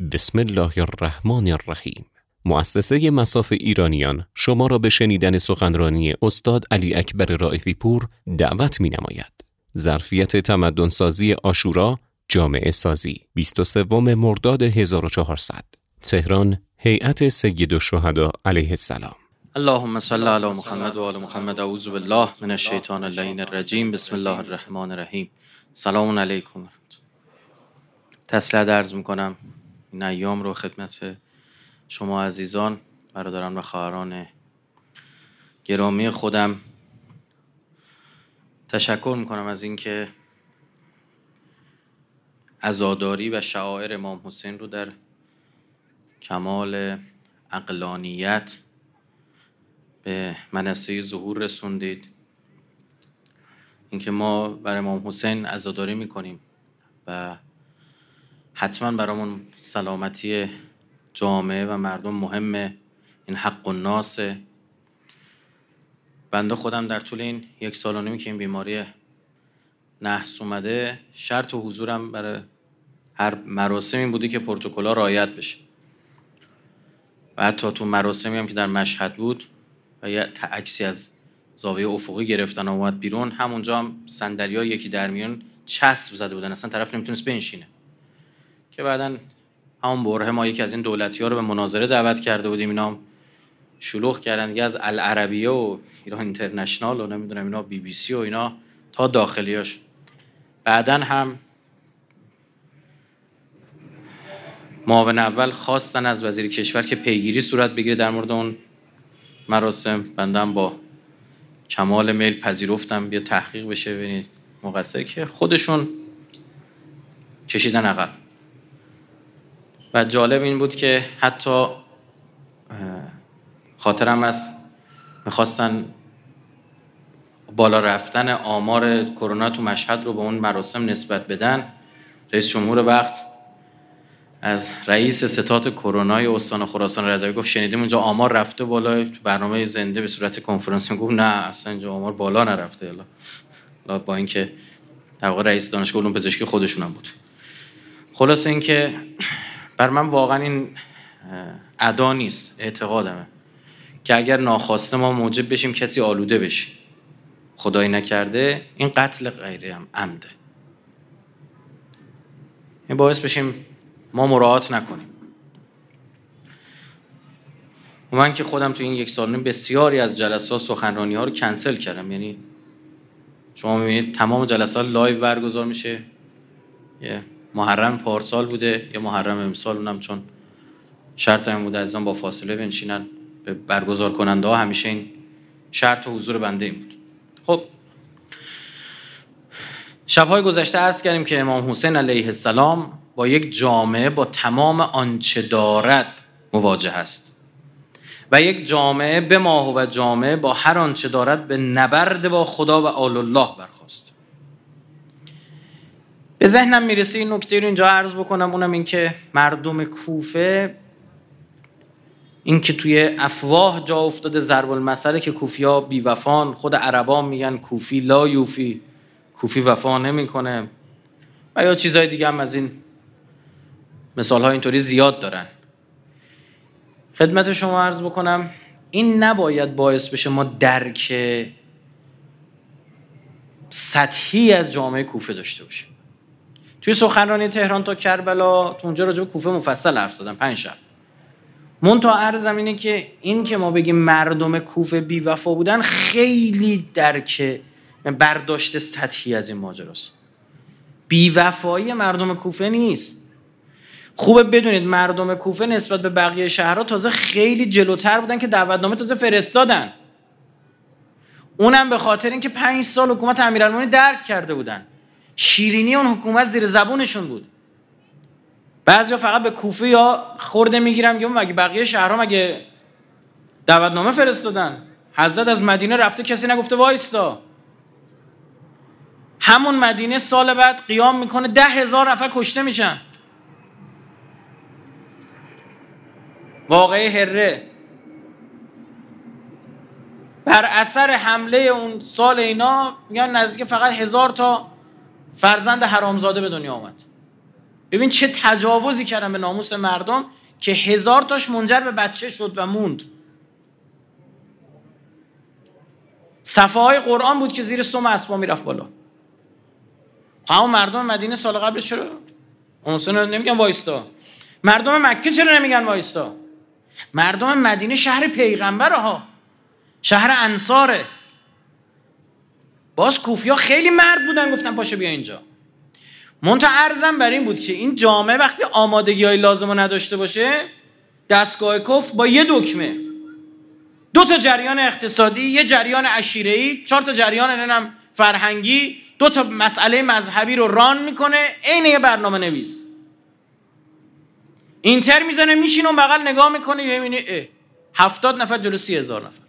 بسم الله الرحمن الرحیم. مؤسسه مساف ایرانیان شما را به شنیدن سخنرانی استاد علی اکبر رائفی پور دعوت می نماید. ظرفیت تمدن سازی آشورا جامعه سازی 23 مرداد 1400 تهران هیئت سید الشهدا علیه السلام. اللهم صل علی محمد و آل محمد. اعوذ بالله من الشیطان اللعین الرجیم. بسم الله الرحمن الرحیم. سلام علیکم. تسلیت درز می‌کنم. این ایام رو خدمت شما عزیزان برادران و خواهران گرامی خودم. تشکر می‌کنم از اینکه عزاداری و شعائر امام حسین رو در کمال اقلانیت به منصه ظهور رسوندید. اینکه ما بر امام حسین عزاداری می‌کنیم و حتما برامون سلامتی جامعه و مردم مهمه. این حق و ناسه. بنده خودم در طول این یک سال و نیمی که این بیماری نحس اومده شرط و حضورم برای هر مراسمی بودی که پروتکل‌ها رعایت بشه. و حتی تو مراسمی هم که در مشهد بود و یه عکسی از زاویه افقی گرفتن و اومد بیرون همونجا هم صندلی‌ها یکی در میون چسب زده بودن. اصلا طرف نمی‌تونست بنشینه. که بعدا همون بره ما یکی از این دولتی ها رو به مناظره دعوت کرده بودیم. اینا شلوغ کردن دیگه از العربیه و ایران اینترنشنال و نمی‌دونم اینا بی بی سی و اینا تا داخلیاش بعدا هم معاون اول خواستن از وزیر کشور که پیگیری صورت بگیره در مورد اون مراسم. بندم با کمال میل پذیرفتم بیا تحقیق بشه. ببینید. مقصر که خودشون کشیدن عقب. و جالب این بود که حتی خاطرم از می‌خواستن بالا رفتن آمار کرونا تو مشهد رو به اون مراسم نسبت بدن رئیس جمهور وقت از رئیس ستات کرونای استان خراسان رضوی گفت شنیدیم اونجا آمار رفته بالا تو برنامه زنده به صورت کنفرانس. گفت نه اصلا اینجا آمار بالا نرفته. الا با اینکه در واقع رئیس دانشگاه علوم پزشکی خودشون هم بود. خلاص اینکه بر من واقعا این ادا نیست اعتقادمه که اگر ناخواسته ما موجب بشیم کسی آلوده بشه. خدایی نکرده این قتل غیر عمده. این باعث بشیم ما مراعات نکنیم. من که خودم تو این یک سال بسیاری از جلسات سخنرانی ها رو کنسل کردم. یعنی شما می‌بینید تمام جلسات live برگزار میشه. یه محرم پارسال بوده یا محرم امسال اونم چون شرط هم بوده از با فاصله بنشینن به برگزار کننده ها همیشه این شرط و حضور بنده این بود. خب شبهای گذشته عرض کردیم که امام حسین علیه السلام با یک جامعه با تمام آنچه دارد مواجه است. و یک جامعه بما هو جامعه با هر آنچه دارد به نبرد با خدا و آل الله برخواست به ذهنم می‌رسه این نکته رو اینجا عرض بکنم اونم اینکه مردم کوفه این که توی افواه جا افتاده ضرب المثله که کوفیا بی وفان خود عربا میگن کوفی لا یوفی کوفی وفا نمی‌کنه. و یا چیزهای دیگه هم از این مثال ها اینطوری زیاد دارن. خدمت شما عرض بکنم این نباید باعث بشه ما درک سطحی از جامعه کوفه داشته باشیم. توی سخنرانی تهران تا کربلا تو اونجا راجع به کوفه مفصل حرف زدم. پنج شب. مون تا عرضم اینه که این که ما بگیم مردم کوفه بی وفا بودن خیلی درک برداشت سطحی از این ماجراست. بی وفایی مردم کوفه نیست. خوبه بدونید مردم کوفه نسبت به بقیه شهرها تازه خیلی جلوتر بودن که دعوتنامه تازه فرستادن. اونم به خاطر اینکه پنج سال حکومت امیرالمومنین درک کرده بودن. شیرینی اون حکومت زیر زبونشون بود. بعضیا فقط به کوفه یا خورده می‌گیرم یا مگه بقیه شهرها مگه دعوتنامه فرستادن؟ حضرت از مدینه رفته کسی نگفته وایستا. همون مدینه سال بعد قیام می‌کنه ده هزار نفر کشته میشن. واقعه هره بر اثر حمله اون سال اینا میگن نزدیک فقط هزار تا فرزند حرامزاده به دنیا آمد. ببین چه تجاوزی کردن به ناموس مردم که هزار تاش منجر به بچه شد و موند. صفحه های قرآن بود که زیر سوم اسبا می‌رفت بالا. خب همون مردم مدینه سال قبلش چرا؟ اون نمیگن وایستا. مردم مکه چرا نمیگن وایستا؟ مردم مدینه شهر پیغمبر ها. شهر انصاره. باز کوفیا خیلی مرد بودن گفتن پاشو بیا اینجا. منتها ارزم بر این بود که این جامعه وقتی آمادگی های لازم رو نداشته باشه دستگاه کف با یه دکمه. دو تا جریان اقتصادی یه جریان ای چهار تا جریان ننم فرهنگی دو تا مسئله مذهبی رو ران می‌کنه عین یه برنامه نویس. اینتر می‌زنه میشینه اون بغل نگاه می‌کنه یه می‌بینی هفتاد نفر جلو سی هزار نفر.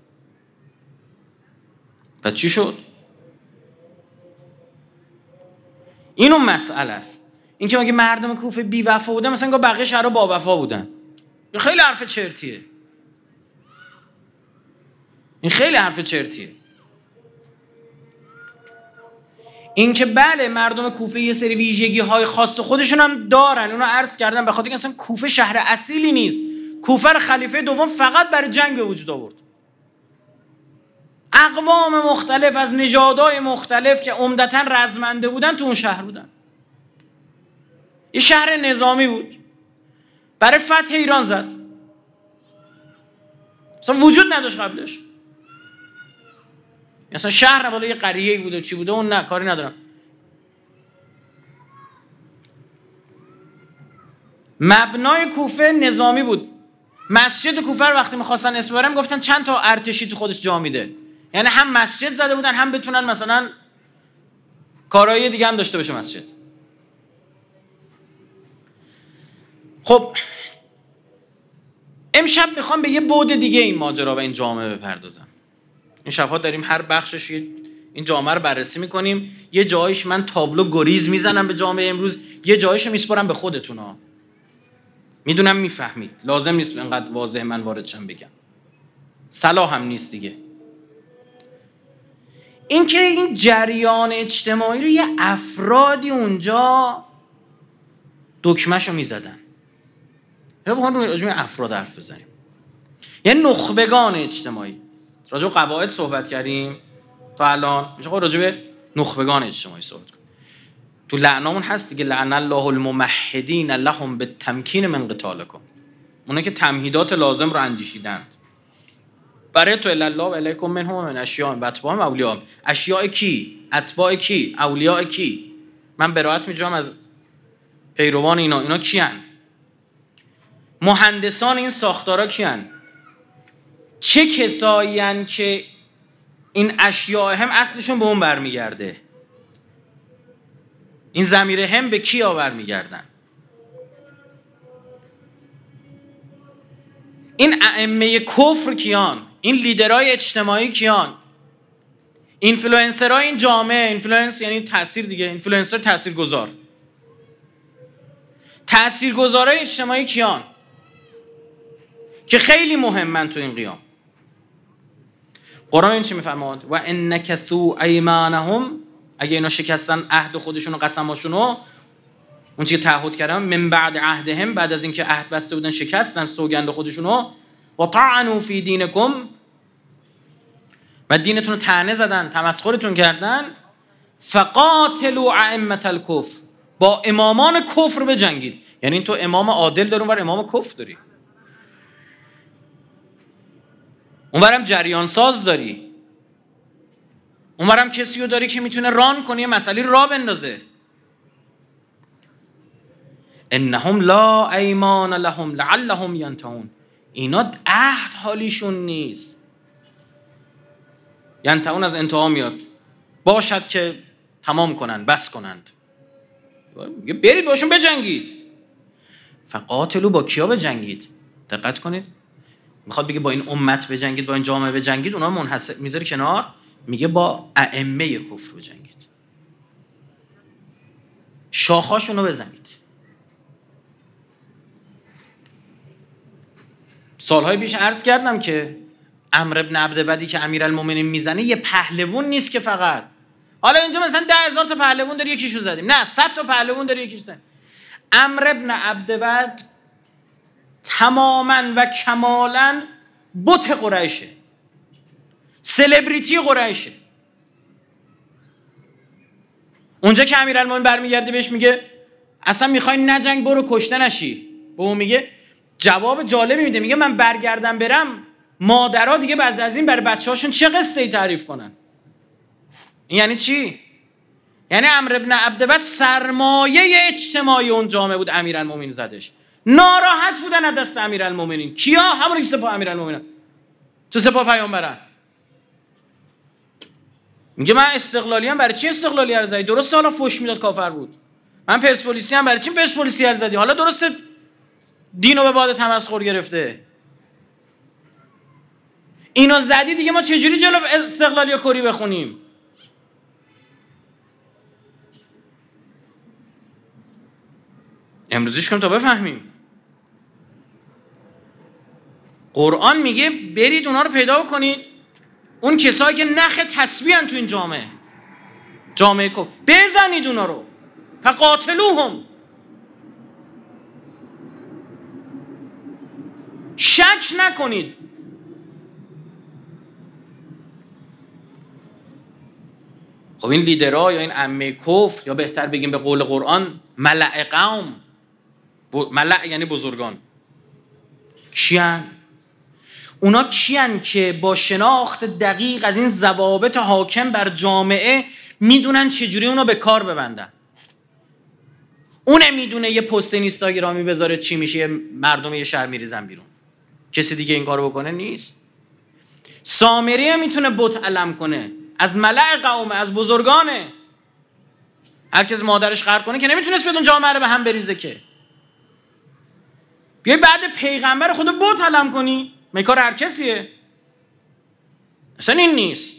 پس چی شد؟ این اون مسئله است. این که مگه مردم کوفه بی وفا بودن مثلا بقیه شهرها با وفا بودن. این خیلی حرف چرتیه. این خیلی حرف چرتیه. این که بله مردم کوفه یه سری ویژگی های خاص خودشون هم دارن. اونو عرض کردن به خاطر اصلا کوفه شهر اصیلی نیست. کوفه خلیفه دوم فقط برای جنگ به وجود آورد. اقوام مختلف از نژادهای مختلف که عمدتا رزمنده بودن تو اون شهر بودن. یه شهر نظامی بود. برای فتح ایران زد. اصلا وجود نداشت قبلش. مثلا شهر بالا یه قریه بوده چی بوده اون نه کاری ندارم. مبنای کوفه نظامی بود. مسجد کوفه رو وقتی می‌خواستن اسم ببرن گفتن چند تا ارتشی تو خودش جا میده. یعنی هم مسجد زده بودن هم بتونن مثلا کارهای دیگه هم داشته باشه مسجد. خب امشب می‌خوام به یه بود دیگه این ماجرا و این جامعه بپردازم. این شبها داریم هر بخشش این جامعه رو بررسی می‌کنیم. یه جایش من تابلو گریز می‌زنم به جامعه امروز. یه جایش رو میسپرم به خودتون ها. می‌دونم می‌فهمید. لازم نیست انقدر واضح من واردشم بگم. صلاح هم نیست دیگه. اینکه این جریان اجتماعی رو یه افرادی اونجا دکمش رو می‌زدن. یا بخوان روی افراد حرف بزنیم. یعنی نخبگان اجتماعی. راجع به قواعد صحبت کردیم. تا الان میشه خب راجع به نخبگان اجتماعی صحبت کنیم تو لعنامون هست دیگه لعن الله الممحدین لهم به تمکین من قتالکم. اونه که تمهیدات لازم رو اندیشیدند. برای تو الله و علیکم منهم من اشیاء و اتباع اولیاء. اشیاء کی؟ اتباع کی؟ اولیاء کی؟ من برایت میجام از پیروان اینا. اینا کیان؟ مهندسان این ساختارا کیان؟ چه کسایی که این اشیاء هم اصلشون به اون برمیگرده؟ این ضمیر هم به کی برمیگردن؟ این ائمه کفر کیان؟ این لیدرهای اجتماعی کیان؟ اینفلوئنسرهای این جامعه influence یعنی تاثیر دیگه اینفلوئنسر تاثیرگذار تاثیرگذارای اجتماعی کیان؟ که خیلی مهمن تو این قیام. قرآن این چی میفرماد و ان نکثوا ایمانهم اگه اینا شکستن عهد خودشون و قسماشون رو اون چی که تعهد کردن من بعد عهدهم بعد از اینکه عهد بسته بودن شکستن سوگند خودشون رو و طعنوا فی دینکم. و دینتون رو تنه زدن تمسخرتون کردن. فقاتلوا ائمه الکفر با امامان کفر بجنگید. یعنی تو امام عادل داری و امام کفر داری. اونورم جریان ساز داری. اونورم کسی رو داری که می‌تونه ران کنه یه مسئله را بندازه. انهم لا ایمان لهم لعلهم ینتهون. اینا عهد حالیشون نیست. ینتهون از انتها میاد. باشد که تمام کنند بس کنند. برید باشون بجنگید. فقاتلو با کیا بجنگید؟ دقت کنید. می‌خواد بگه با این امت بجنگید با این جامعه بجنگید اونا منحصر می‌ذاره کنار. میگه با ائمه کفر بجنگید. شاخاشون رو بزنید. سالهای بیش عرض کردم که امر ابن عبدودی که امیرالمومنین می‌زنه یه پهلوون نیست که فقط. حالا اینجا مثلا ده هزار تا پهلوون داری یکیشو زدیم. نه صد تا پهلوون داری یکیشو زدیم. امر ابن عبدود تماما و کمالا بت قریشه. سلبریتی قریشه. اونجا که امیرالمومنین برمیگرده بهش میگه اصلا می‌خوای نجنگ برو کشته نشی. به اون میگه جواب جالبی میده. میگه من برگردم برم مادرها دیگه بعد از این برای بچه هاشون چه قصه ای تعریف کنن؟ یعنی چی؟ یعنی امر ابن عبده و سرمایه اجتماعی اون جامعه بود امیرالمومنین زدش. ناراحت بودن از دست امیرالمومنین. کیا؟ همون که سپاه امیرالمومنین. تو سپاه پیامبرن. میگه من استقلالی هم برای چی استقلالی هر زدی درسته حالا فوش می‌داد کافر بود. من پرسپولیسی هم برای چی پرسپولیسی هر زدی حالا درسته دینو به باد تمسخر گرفته. اینو زدی دیگه ما چجوری جلو استقلالی کری بخونیم؟ امروزیش کن تا بفهمیم. قرآن میگه برید اونا رو پیدا کنید. اون کسایی که نخ تسبیحن تو این جامعه. جامعه کن بزنید اونا رو. فقاتلوهم. شک نکنید. خب این لیدرها یا این امه کفر یا بهتر بگیم به قول قرآن ملع قوم ملع یعنی بزرگان. کیان؟ اونا کیان که با شناخت دقیق از این ضوابط حاکم بر جامعه می‌دونن چجوری اونو به کار ببندن. اونه می‌دونه یه پست اینستاگرامی بذاره چی میشه مردم یه شهر میریزن بیرون. کسی دیگه این کارو بکنه نیست. سامری هم می‌تونه بت علم کنه. از ملع قومه از بزرگانه. هر کس مادرش قرد کنه که نمی‌تونست بیاد اون جامعه رو به هم بریزه که. بیای بعد پیغمبر خود بت علم کنی. می کار هر کسیه؟ اصلا این نیست.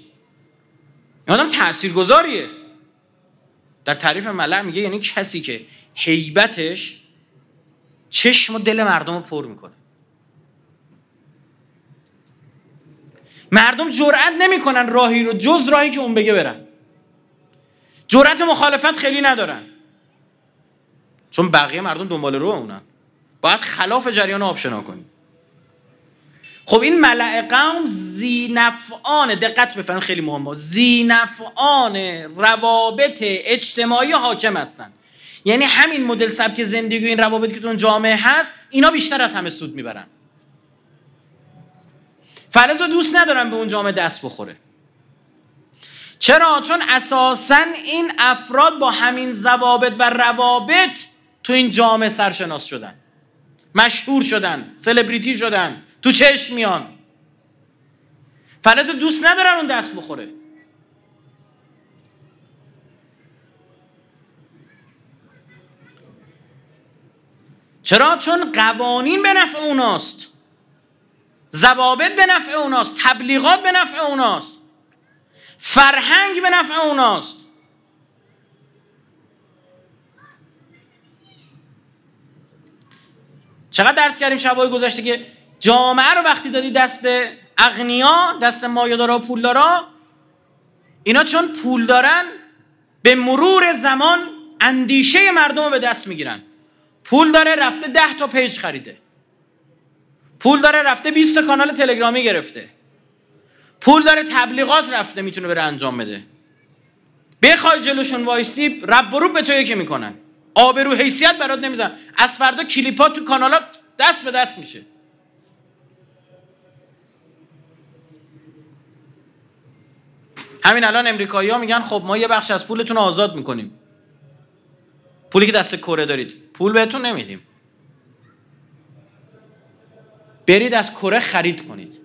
این آدم تاثیرگذاریه در تعریف ملع میگه یعنی کسی که حیبتش چشم و دل مردم رو پر می‌کنه. مردم جرأت نمی‌کنن راهی رو جز راهی که اون بگه برن. جرأت مخالفت خیلی ندارن. چون بقیه مردم دنبال رو اونن. باید خلاف جریان آبشنا کنیم. خب این ملع قوم زینفعان دقت بفرمایید خیلی مهمه زینفعان روابط اجتماعی حاکم هستن. یعنی همین مدل سبک زندگی و این روابطی که تو جامعه هست اینا بیشتر از همه سود می‌برن. فرض رو دوست ندارن به اون جامعه دست بخوره. چرا؟ چون اساسا این افراد با همین ضوابط و روابط تو این جامعه سرشناس شدن. مشهور شدن سلبریتی شدن تو چشم میان. فلت دوست ندارن اون دست بخوره. چرا؟ چون قوانین به نفع اوناست. ضوابط به نفع اوناست تبلیغات به نفع اوناست فرهنگ به نفع اوناست. چقدر درس کردیم شبای گذشته که جامعه رو وقتی دادی دست اغنیا دست مایه‌دارا و پولدارا اینا چون پول دارن به مرور زمان اندیشه مردم رو به دست می‌گیرن. پول داره رفته ده تا page خریده. پول داره رفته 20 تا کانال تلگرامی گرفته. پول داره تبلیغات رفته می‌تونه بره انجام بده. بخوای جلوشون وایسی رب و ربتو یکی می‌کنن. آبرو حیثیت برات نمیذارن از فردا کلیپات تو کانالات دست به دست میشه. همین الان امریکایی ها میگن خب ما یه بخش از پولتون رو آزاد می‌کنیم. پولی که دست کره دارید. پول بهتون نمیدیم. برید از کره خرید کنید.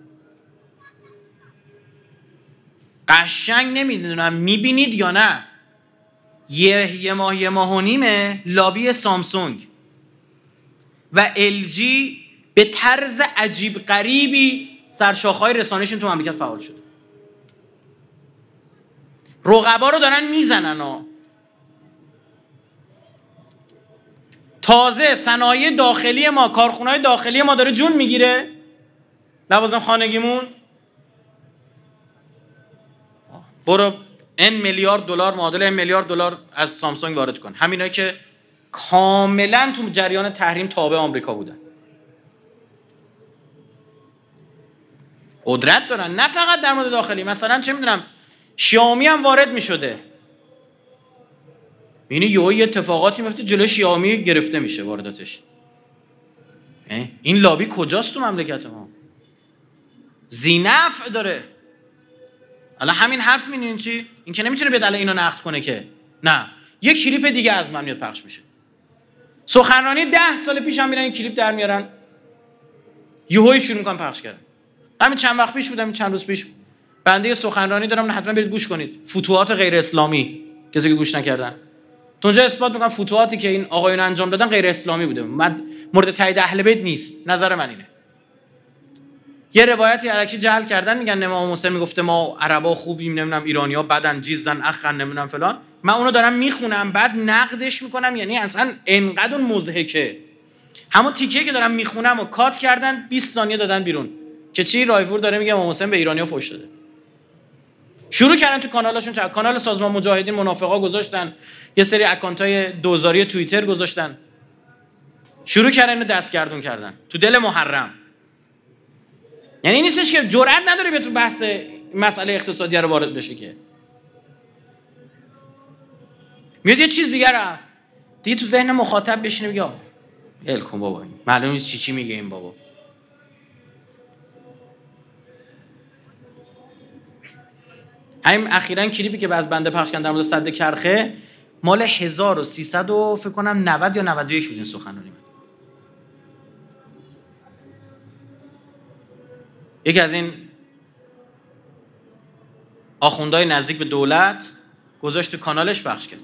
قشنگ نمی‌دونم می‌بینید یا نه. یه, یه ماه یه ماه و نیمه لابی سامسونگ. و جی به طرز عجیب غریبی سرشاخهای رسانشون تو مملکت فعال شد رقبا رو دارن می‌زنن ها. تازه صنایع داخلی ما کارخونه داخلی ما داره جون می‌گیره. لوازم خانگیمون. برو ان میلیارد دلار معادل ان میلیارد دلار از سامسونگ وارد کن. همینایی که کاملا تو جریان تحریم تابع آمریکا بودن. قدرت دارن. نه فقط در مورد داخلی مثلا چه می‌دونم شیائومی هم وارد می‌شده. یعنی یه اتفاقاتی میفته جلو شیائومی گرفته میشه وارداتش. این لابی کجاست تو مملکت ما؟ زینف داره. حالا همین حرف می‌دونین چی؟ این که نمی‌تونه بیاد الان اینو نقد کنه که. نه. یه کلیپ دیگه از من میاد پخش میشه. سخنرانی ده سال پیش هم میرن این کلیپ در میارن. یهویی شروع می‌کنن پخش کردن. همین چند وقت پیش بودم چند روز پیش. بنده سخنرانی دارم حتما برید گوش کنید. فتوحات غیر اسلامی کسی که گوش نکردن. اونجا اثبات می‌کنم فتوحاتی که این آقایون انجام دادن غیر اسلامی بوده. من مورد تایید اهل بیت نیست. نظر من اینه. یه روایتی علکی جهل کردن میگن امام حسین می‌گفته ما عربا خوبیم نمی‌دونم ایرانیا بدن جیزن اخن نمی‌دونم فلان. من اونو دارم می‌خونم بعد نقدش می‌کنم یعنی اصلا انقدر مزهکه همون تیکه که دارم می‌خونم و کات کردن 20 ثانیه دادن بیرون. که چی؟ رایفور داره میگه امام حسین به ایرانیا فوش داده. شروع کردن تو کانالاشون کانال سازمان مجاهدین منافقا گذاشتن. یه سری اکانت های دوزاری توییتر گذاشتن. شروع کردن اینو دستگردون کردن. تو دل محرم. یعنی نیستش که جرئت نداره بیاد تو بحث مسئله اقتصادی رو وارد بشه که. میاد یه چیز دیگه دیگه تو ذهن مخاطب بشینه بگه ال کن بابا معلوم چی چی میگه این بابا. همین اخیرا کلیپی که از بنده پخش کردن در مورد صد کرخه مال 1300 و فکر کنم 90 یا 91 بود این سخنرانی یکی از این آخوندهای نزدیک به دولت گذاشت تو کانالش پخش کرد.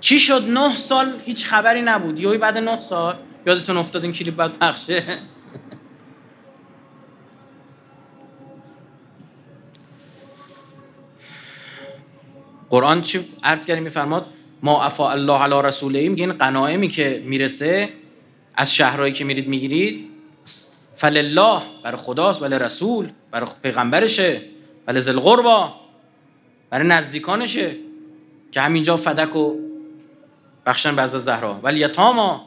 چی شد؟ نه سال هیچ خبری نبود. یهو بعد نه سال یادتون افتاد این کلیپ بعد پخشه؟ قرآن چی عرض کردیم میفرماد؟ ما افا الله علی رسوله میگه این قنائمی که می‌رسه از شهرهایی که میرید می‌گیرید. فلله برای خداست ولی رسول برای پیغمبرشه. ولی ذل قربا برای نزدیکانشه. که همینجا فدک و بخشن بعض زهرا. ولی یتاما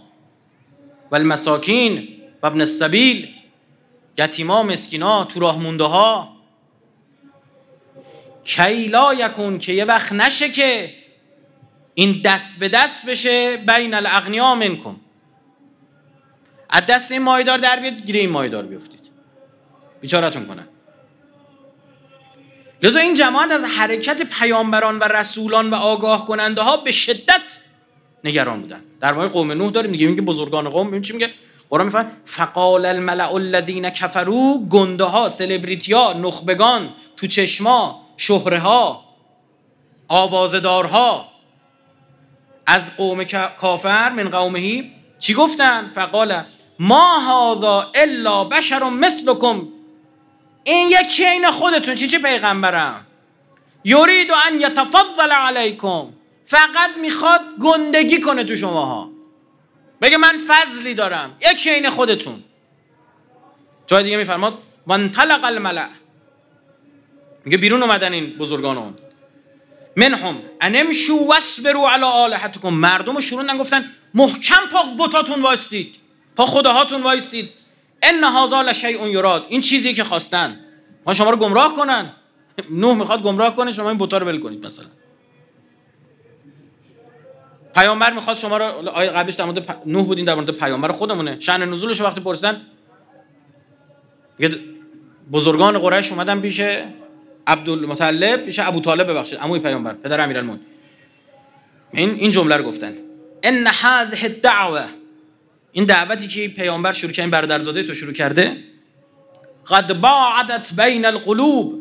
ولی مساکین و ابن السبیل. یتیما مسکینا تو راه مونده ها. کیلا یکون که یه وقت نشه که این دست به دست بشه بین الاغنیا منکم. از دست این مایدار در بیاد گیره این مایدار بیفتید. بیچارتون کنن. لذا این جماعت از حرکت پیامبران و رسولان و آگاه کننده ها به شدت نگران بودن. در مورد قوم نوح داریم دیگه میگه بزرگان قوم ببین چی میگه؟ قرآن می‌فهمه فقال الملأ الذین کفروا گنده ها سلبریتیا نخبگان تو چشما شهره ها آوازدارها از قوم کافر من قومهی چی گفتن؟ فقال ما هذا الا بشر مثلکم. این یکی این خودتون چی چه پیغمبرم یرید ان یتفضل علیکم. فقط می‌خواد گندگی کنه تو شماها. بگه من فضلی دارم. یکی این خودتون. جای دیگه میفرماد وانطلق الملع میگه بیرون اومدن این بزرگان اون منهم انمشو واسبرو علی آلهتکم. مردم شروع گفتن محکم پا بتاتون وایستید پا خداهاتون وایستید. ان هذا لشیء یراد. این چیزی که خواستن. ما شما رو گمراه کنن. نوح می‌خواد گمراه کنه شما این بوتا رو ول کنید مثلا. پیامبر می‌خواد شما رو قبلش در مورد نوح بودین در مورد پیامبر خودمونه. شأن نزولش وقتی پرسیدن بزرگان قریش اومدن پیش عبدالمطلب پیش ابو طالب ببخشید عموی پیامبر پدر امیرالمومنین. این این جمله رو گفتن. ان هذه الدعوه این دعوتی که پیامبر شروع کرد برادرزاده تو شروع کرده قد باعدت بین القلوب.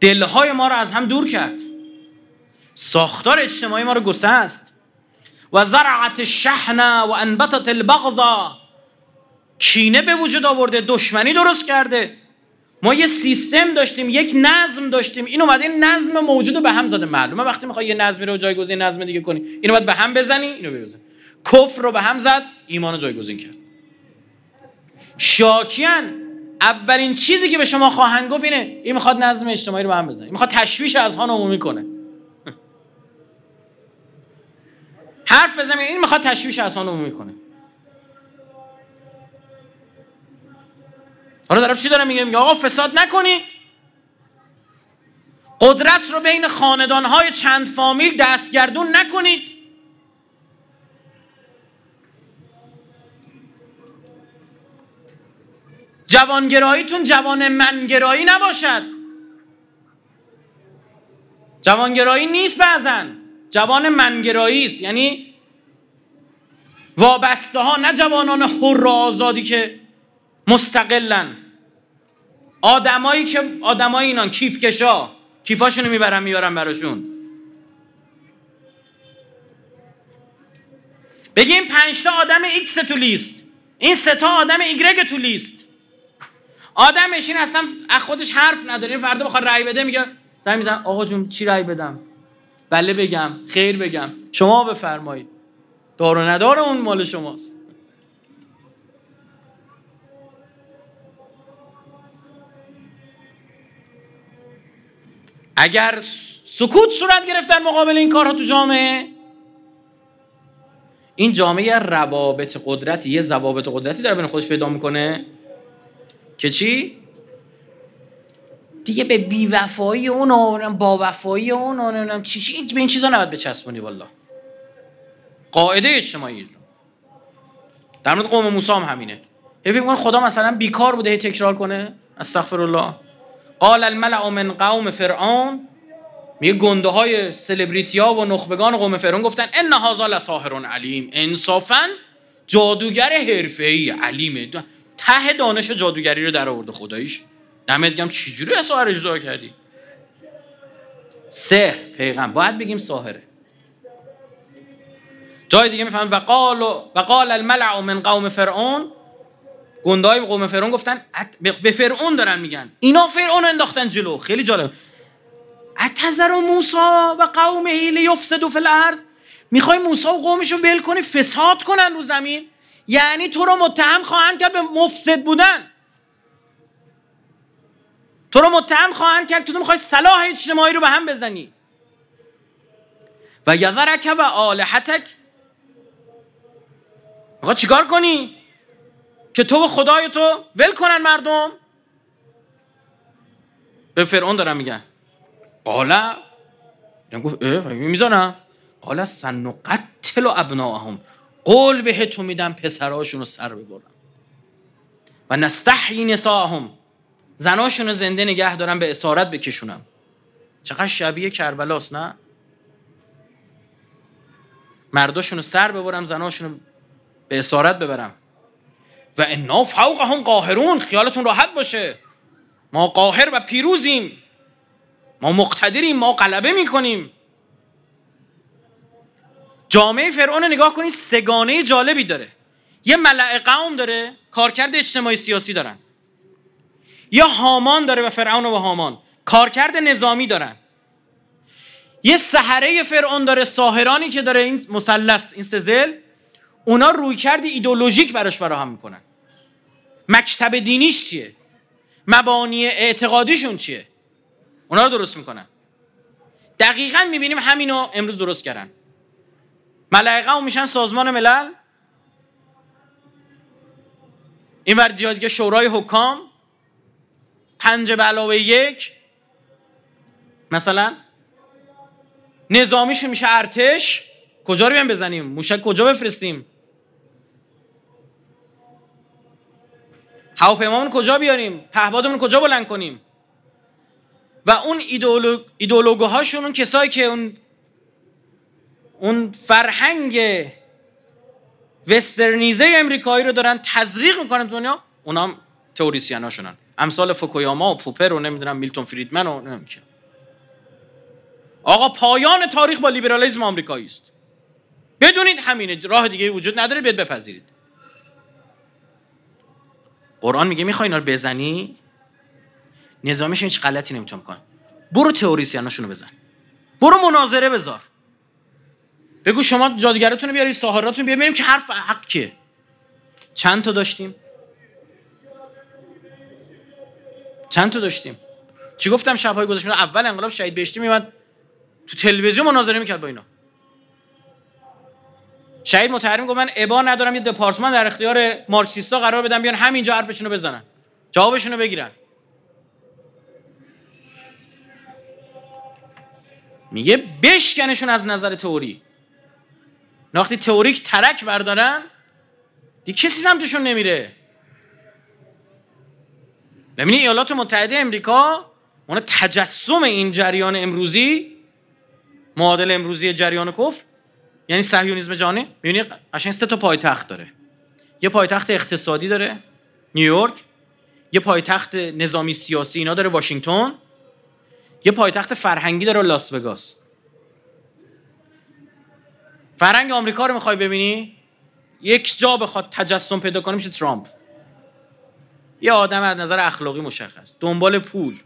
دلهای ما رو از هم دور کرد. ساختار اجتماعی ما رو گسست و زرعت الشحن و انبتت البغضا کینه به وجود آورده دشمنی درست کرده. ما یه سیستم داشتیم یک نظم داشتیم. این اومده این نظم موجود رو به هم زده معلومه. وقتی می‌خوای یه نظمی رو جایگزین نظم دیگه کنی اینو باید به هم بزنی اینو بزنی کفر رو به هم زد ایمان رو جایگزین کرد. شاکیان اولین چیزی که به شما خواهند گفت اینه این می‌خواد نظم اجتماعی رو به هم بزنه. این می‌خواد تشویش از هان عمومی کنه. حرف بزنم این می‌خواد تشویش اذهان عمومی کنه. حالا دارم چی دارم میگم؟ آقا فساد نکنید قدرت رو بین خاندانهای چند فامیل دستگردون نکنید. جوانگراییتون جوان منگرایی نباشد. جوانگرایی نیست بعضا. جوان من‌گرایی است. یعنی وابسته ها نه جوانان حر آزادی که مستقلن. آدمایی که آدمای اینان کیف کشا کیفاشونو می‌برن میارن براشون. بگیم پنج تا آدم ایکس تو لیست. این سه آدم ایگرگ تو لیست. آدمش این اصلا از خودش حرف نداره. این فردا بخواد رأی بده میگه زنگ میزن آقا جون چی رأی بدم؟ بله بگم. خیر بگم. شما بفرمایید. دار و ندار اون مال شماست. اگر سکوت صورت گرفتن مقابل این کارها تو جامعه این جامعه روابط قدرتی یه ضوابط قدرتی داره بین خودش پیدا می‌کنه که چی؟ دیگه به بیوفایی اون و با وفایی اون و چی چی به این چیزا نباید بچسبونی والا قاعده اجتماعی. در مورد قوم موسی هم همینه. فکر خدا مثلا بیکار بوده هی تکرار کنه؟ استغفر الله. قال الملع من قوم فرعون میگه گنده های سلبریتی ها و نخبگان قوم فرعون گفتن ان هذا لساحر علیم. انصافا جادوگر حرفه‌ای علیمه ته دانش جادوگری رو در آورده خداییش. دمت گم چجوری ساحر اجرا کردی؟ سه پیغمبر. باید بگیم ساحره. جای دیگه میفهم و قال و قال الملع من قوم فرعون گندای قوم فرعون گفتن به فرعون دارن میگن. اینا فرعون انداختن جلو. خیلی جالب. اتذر موسی و قومه لیفسدوا فی الارض؟ می‌خوای موسی و قومش رو ول کنی فساد کنن رو زمین؟ یعنی تو رو متهم خواهند کرد به مفسد بودن. تو رو متهم خواهند کرد تو می‌خوای صلاح اجتماعی رو به هم بزنی. و یذرک و آلهتک می‌خوای چیکار کنی؟ که تو و خدای تو ول کنن مردم. به فرعون دارن میگن. قال گفت می‌ذارم قال سنقتل ابناهم. قول بهتون میدم پسراشون رو سر ببرم و نستحی نساهم. زناشون رو زنده نگه دارم به اسارت بکشونم. چقدر شبیه کربلاست نه؟ مرداشون رو سر ببرم زناشون رو به اسارت ببرم. و انا فوقهم قاهرون خیالتون راحت باشه. ما قاهر و پیروزیم. ما مقتدریم ما غلبه می‌کنیم. جامعه فرعون نگاه کنید سگانه جالبی داره. یه ملع قوم داره کارکرد اجتماعی سیاسی دارن. یه هامان داره و فرعون و هامان کارکرد نظامی دارن. یه سحره فرعون داره ساهرانی که داره این مثلث این سزل اونا روی کرد ایدولوژیک براش فراهم می‌کنن. مکتب دینیش چیه؟ مبانی اعتقادیشون چیه؟ اونا رو درست می‌کنن. دقیقا می‌بینیم همینو امروز درست کردن. ملائقه هم میشن سازمان ملل. این ور دیگه شورای حکام. پنج به علاوه یک. مثلا نظامیشون میشه ارتش. کجا رو بیان بزنیم؟ موشک کجا بفرستیم؟ هواپیمامون کجا بیاریم؟ پهبادمون کجا بلند کنیم؟ و اون ایدولوگ ایدولوگوهاشون اون کسایی که اون اون فرهنگ وسترنیزه امریکایی رو دارن تزریق می‌کنن دنیا اونا تئوریسیناشونن امثال فوکویاما و پوپر رو نمی‌دونم میلتون فریدمن و نمی‌دونم آقا پایان تاریخ با لیبرالیسم آمریکایی است بدونید همینه راه دیگه وجود نداره بیاد بپذیرید. قرآن میگه می‌خوای اینا رو بزنی؟ نظامش هیچ غلطی نمیتون کن برو تئوریسیناشونو رو بزن. برو مناظره بذار. بگو شما جادوگرتون رو بیارید ساحراتون بیارید ببینیم که حرف حق کیه. چند تا داشتیم؟ چند تا داشتیم؟ چی گفتم؟ شبهای گذشته اول انقلاب شهید بهشتی میومد تو تلویزیون مناظره می‌کرد با اینا. شهید متحری گفت من ابا ندارم یه دپارتمان در اختیار مارکسیستا قرار بدم بیان همینجا حرفشونو بزنن. جوابشونو بگیرن. میگه بشکنشون از نظر تئوری. وقتی تئوریک ترک بردارن دیگه کسی سمتشون نمیره. ببینید ایالات متحده امریکا اون تجسم این جریان امروزی معادل امروزی جریان کفر یعنی صهیونیسم جهانی می‌بینی قشنگ سه تا پایتخت داره. یه پایتخت اقتصادی داره نیویورک. یه پایتخت نظامی سیاسی اینا داره واشنگتن. یه پایتخت فرهنگی داره لاس وگاس. فرهنگ آمریکا رو می‌خوای ببینی؟ یک جا بخواد تجسم پیدا کنه میشه ترامپ. یه آدم از نظر اخلاقی مشخص. دنبال پول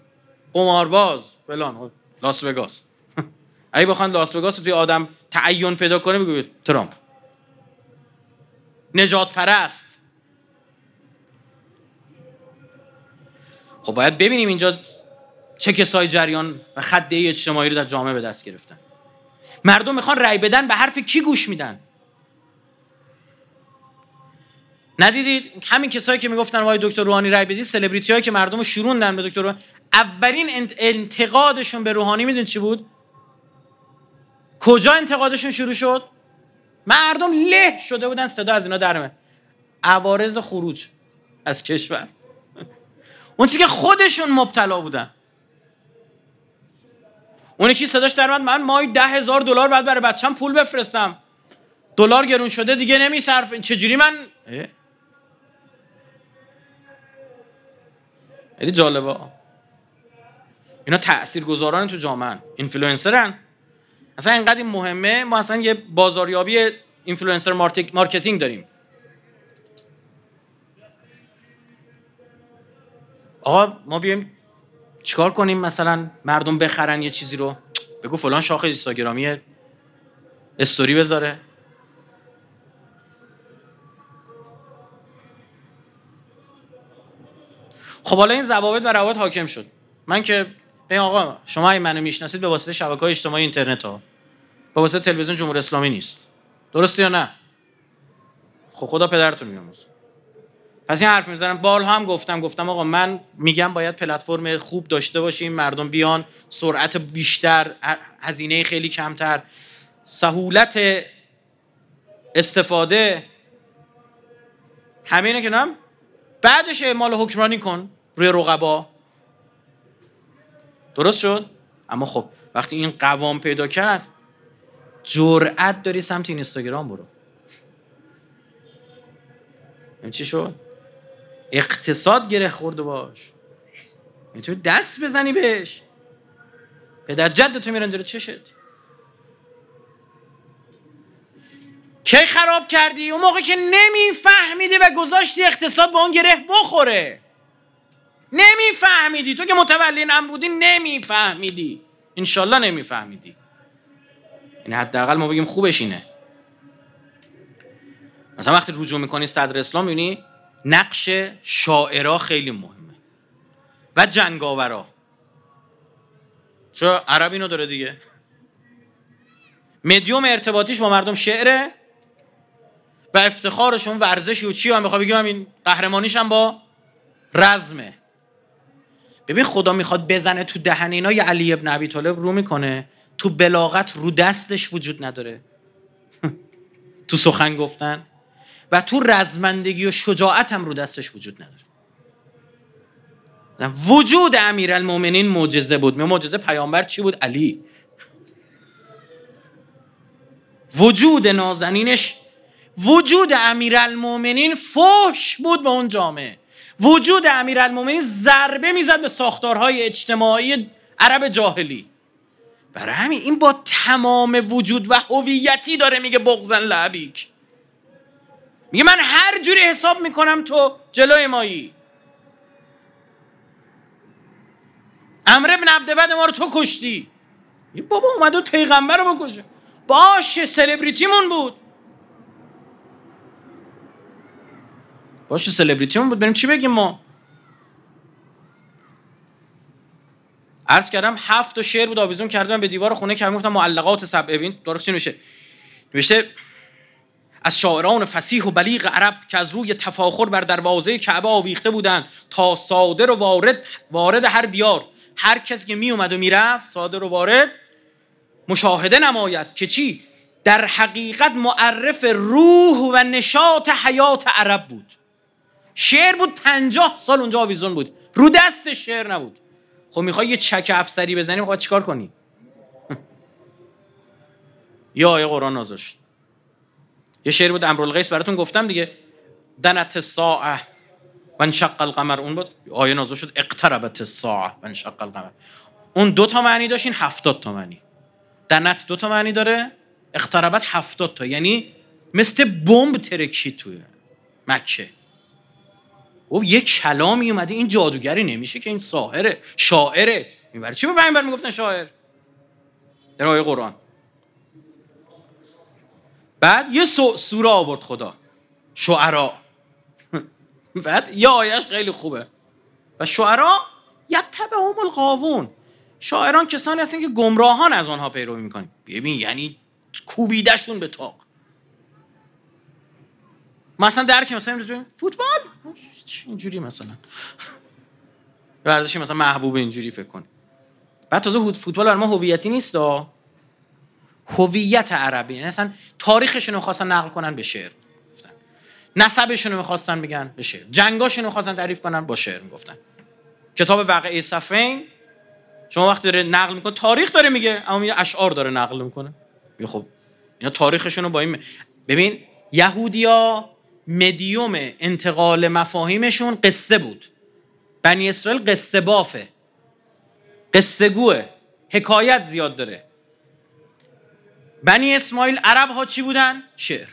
قمارباز فلان. لاس وگاس. اگه بخوان لاس وگاس رو توی آدم تعین پیدا کنه بگو ترامپ. نجات پرست خب باید ببینیم اینجا چه کسای جریان و خده اجتماعی رو در جامعه به دست گرفتن. مردم می‌خوان رأی بدن به حرف کی گوش میدن. ندیدید؟ همین کسایی که می‌گفتن وای دکتر روحانی رأی بدید سلبریتی هایی که مردم رو شروندن به دکتر روحانی. اولین انتقادشون به روحانی میدون چی بود؟ کجا انتقادشون شروع شد؟ مردم له شده بودن صدا از اینا درمه عوارض خروج از کشور. اون چیزی که خودشون مبتلا بودن. اون کی صداش در من ماهی ده هزار دلار بعد برای بچم پول بفرستم. دلار گرون شده دیگه نمیصرف. چجوری من؟ خیلی جالبه. اینا تأثیر گذاران تو جامعه اینفلوئنسرن. اصلا اینقدر این مهمه ما اصلا یه بازاریابی influencer marketing داریم. آقا ما بیایم چیکار کنیم؟ مثلا مردم بخرن یه چیزی رو. بگو فلان شاخه اینستاگرامی استوری بذاره. خب حالا این ضوابط و روابط حاکم شد. من که به آقا شما این منو می‌شناسید به واسطه شبکه های اجتماعی اینترنت ها به واسطه تلویزیون جمهوری اسلامی نیست. درسته یا نه؟ خب خدا پدرتون میاموز پس این حرف می‌زنم. بال هم گفتم گفتم آقا من میگم باید پلتفرم خوب داشته باشیم مردم بیان سرعت بیشتر هزینه خیلی کمتر. سهولت استفاده همینه که نم بعدش اعمال حکمرانی کن. روی رقبا. درست شد؟ اما خب وقتی این قوام پیدا کرد جرأت داری سمت اینستاگرام برو. این چی شد؟ اقتصاد گره خورده باش. می‌تونی دست بزنی بهش. پدر جد تو میرن جلو چشت کی خراب کردی؟ اون موقع که نمیفهمیدی و گذاشتی اقتصاد با اون گره بخوره. نمیفهمیدی. تو که متولی نم بودی نمیفهمیدی. انشالله نمیفهمیدی. یعنی حداقل ما بگیم خوبش اینه. مثلا وقتی رجوع می‌کنی صدر اسلام می‌بینی نقش شاعرا خیلی مهمه. و جنگاورا. چون عرب اینو داره دیگه. مدیوم ارتباطیش با مردم شعره و افتخارشون ورزشی و چی هم بخوام بگم این قهرمانیش هم با رزمه. ببین خدا می‌خواد بزنه تو دهن اینا یه علی ابن ابی طالب رو می‌کنه. تو بلاغت رو دستش وجود نداره. تو سخن گفتن. و تو رزمندگی و شجاعت هم رو دستش وجود نداره. وجود المومنین معجزه بود. معجزه پیامبر چی بود؟ علی. وجود نازنینش وجود المومنین فوش بود به اون جامعه. وجود المومنین ضربه می‌زد به ساختارهای اجتماعی عرب جاهلی. برای همین این با تمام وجود و هویتی داره میگه بغزن لعبیک. میگه من هر جوری حساب می‌کنم تو جلوی مایی. امر ابن عبدبد ما رو تو کشتی. یه بابا اومد و پیغمبر رو بکشه. باشه سلبریتیمون بود. باشه سلبریتیمون بود بریم چی بگیم ما عرض کردم هفت تا شعر بود آویزون کردم به دیوار خونه که گفتم معلقات سب ببین درست چی نوشته از شاعران فسیح و بلیغ عرب که از روی تفاخر بر دروازه کعبه آویخته بودند تا صادر و وارد وارد هر دیار هر کسی که می اومد و می‌رفت صادر و وارد مشاهده نماید که چی در حقیقت معرف روح و نشاط حیات عرب بود شعر بود پنجاه سال اونجا آویزون بود. رو دست شعر نبود. خب می‌خوای یه چک افسری بزنی می‌خوای چیکار کنی؟ یا آیه قرآن نازل یه شعر بود امرالقیس براتون گفتم دیگه. دنت و انشق القمر. اون بود؟ آیه نازل شد اقتربت الساعه انشق القمر. اون دو تا معنی داشت این هفتاد تا معنی. دنت دو تا معنی داره اقتربت هفتاد تا. یعنی مثل بمب ترکشید توی مکه. گفت یه کلامی اومده این جادوگری نمیشه که این ساحره شاعره. این چی به پیامبر می‌گفتن شاعر؟ در آیه قرآن. بعد یه سوره آورد خدا. شعرا. بعد یه آیش خیلی خوبه. و شعرا هم القاوون شاعران کسانی هستن که گمراهان از آنها پیروی می‌کنیم ببین یعنی کوبیدشون به تاق مثلا درک مثلا امروز فوتبال؟ اینجوری مثلا؟ ورزشی مثلا محبوب اینجوری فکر کن بعد تازه فوتبال برای ما هویتی نیست هویت عربی. یعنی اصلا تاریخشون رو خواستن نقل کنن به شعر گفتن. نسبشون رو می‌خواستن بگن به شعر. جنگاشون رو خواستن تعریف کنن با شعر می‌گفتن. کتاب واقعه صفین شما وقتی داره نقل می‌کنه تاریخ داره میگه اما یه اشعار داره نقل می‌کنه. خب اینا تاریخشون رو با این ببین یهودیا مدیوم انتقال مفاهیمشون قصه بود. بنی اسرائیل قصه بافه. قصه گوه. حکایت زیاد داره. بنی اسماعیل عرب ها چی بودن؟ شعر.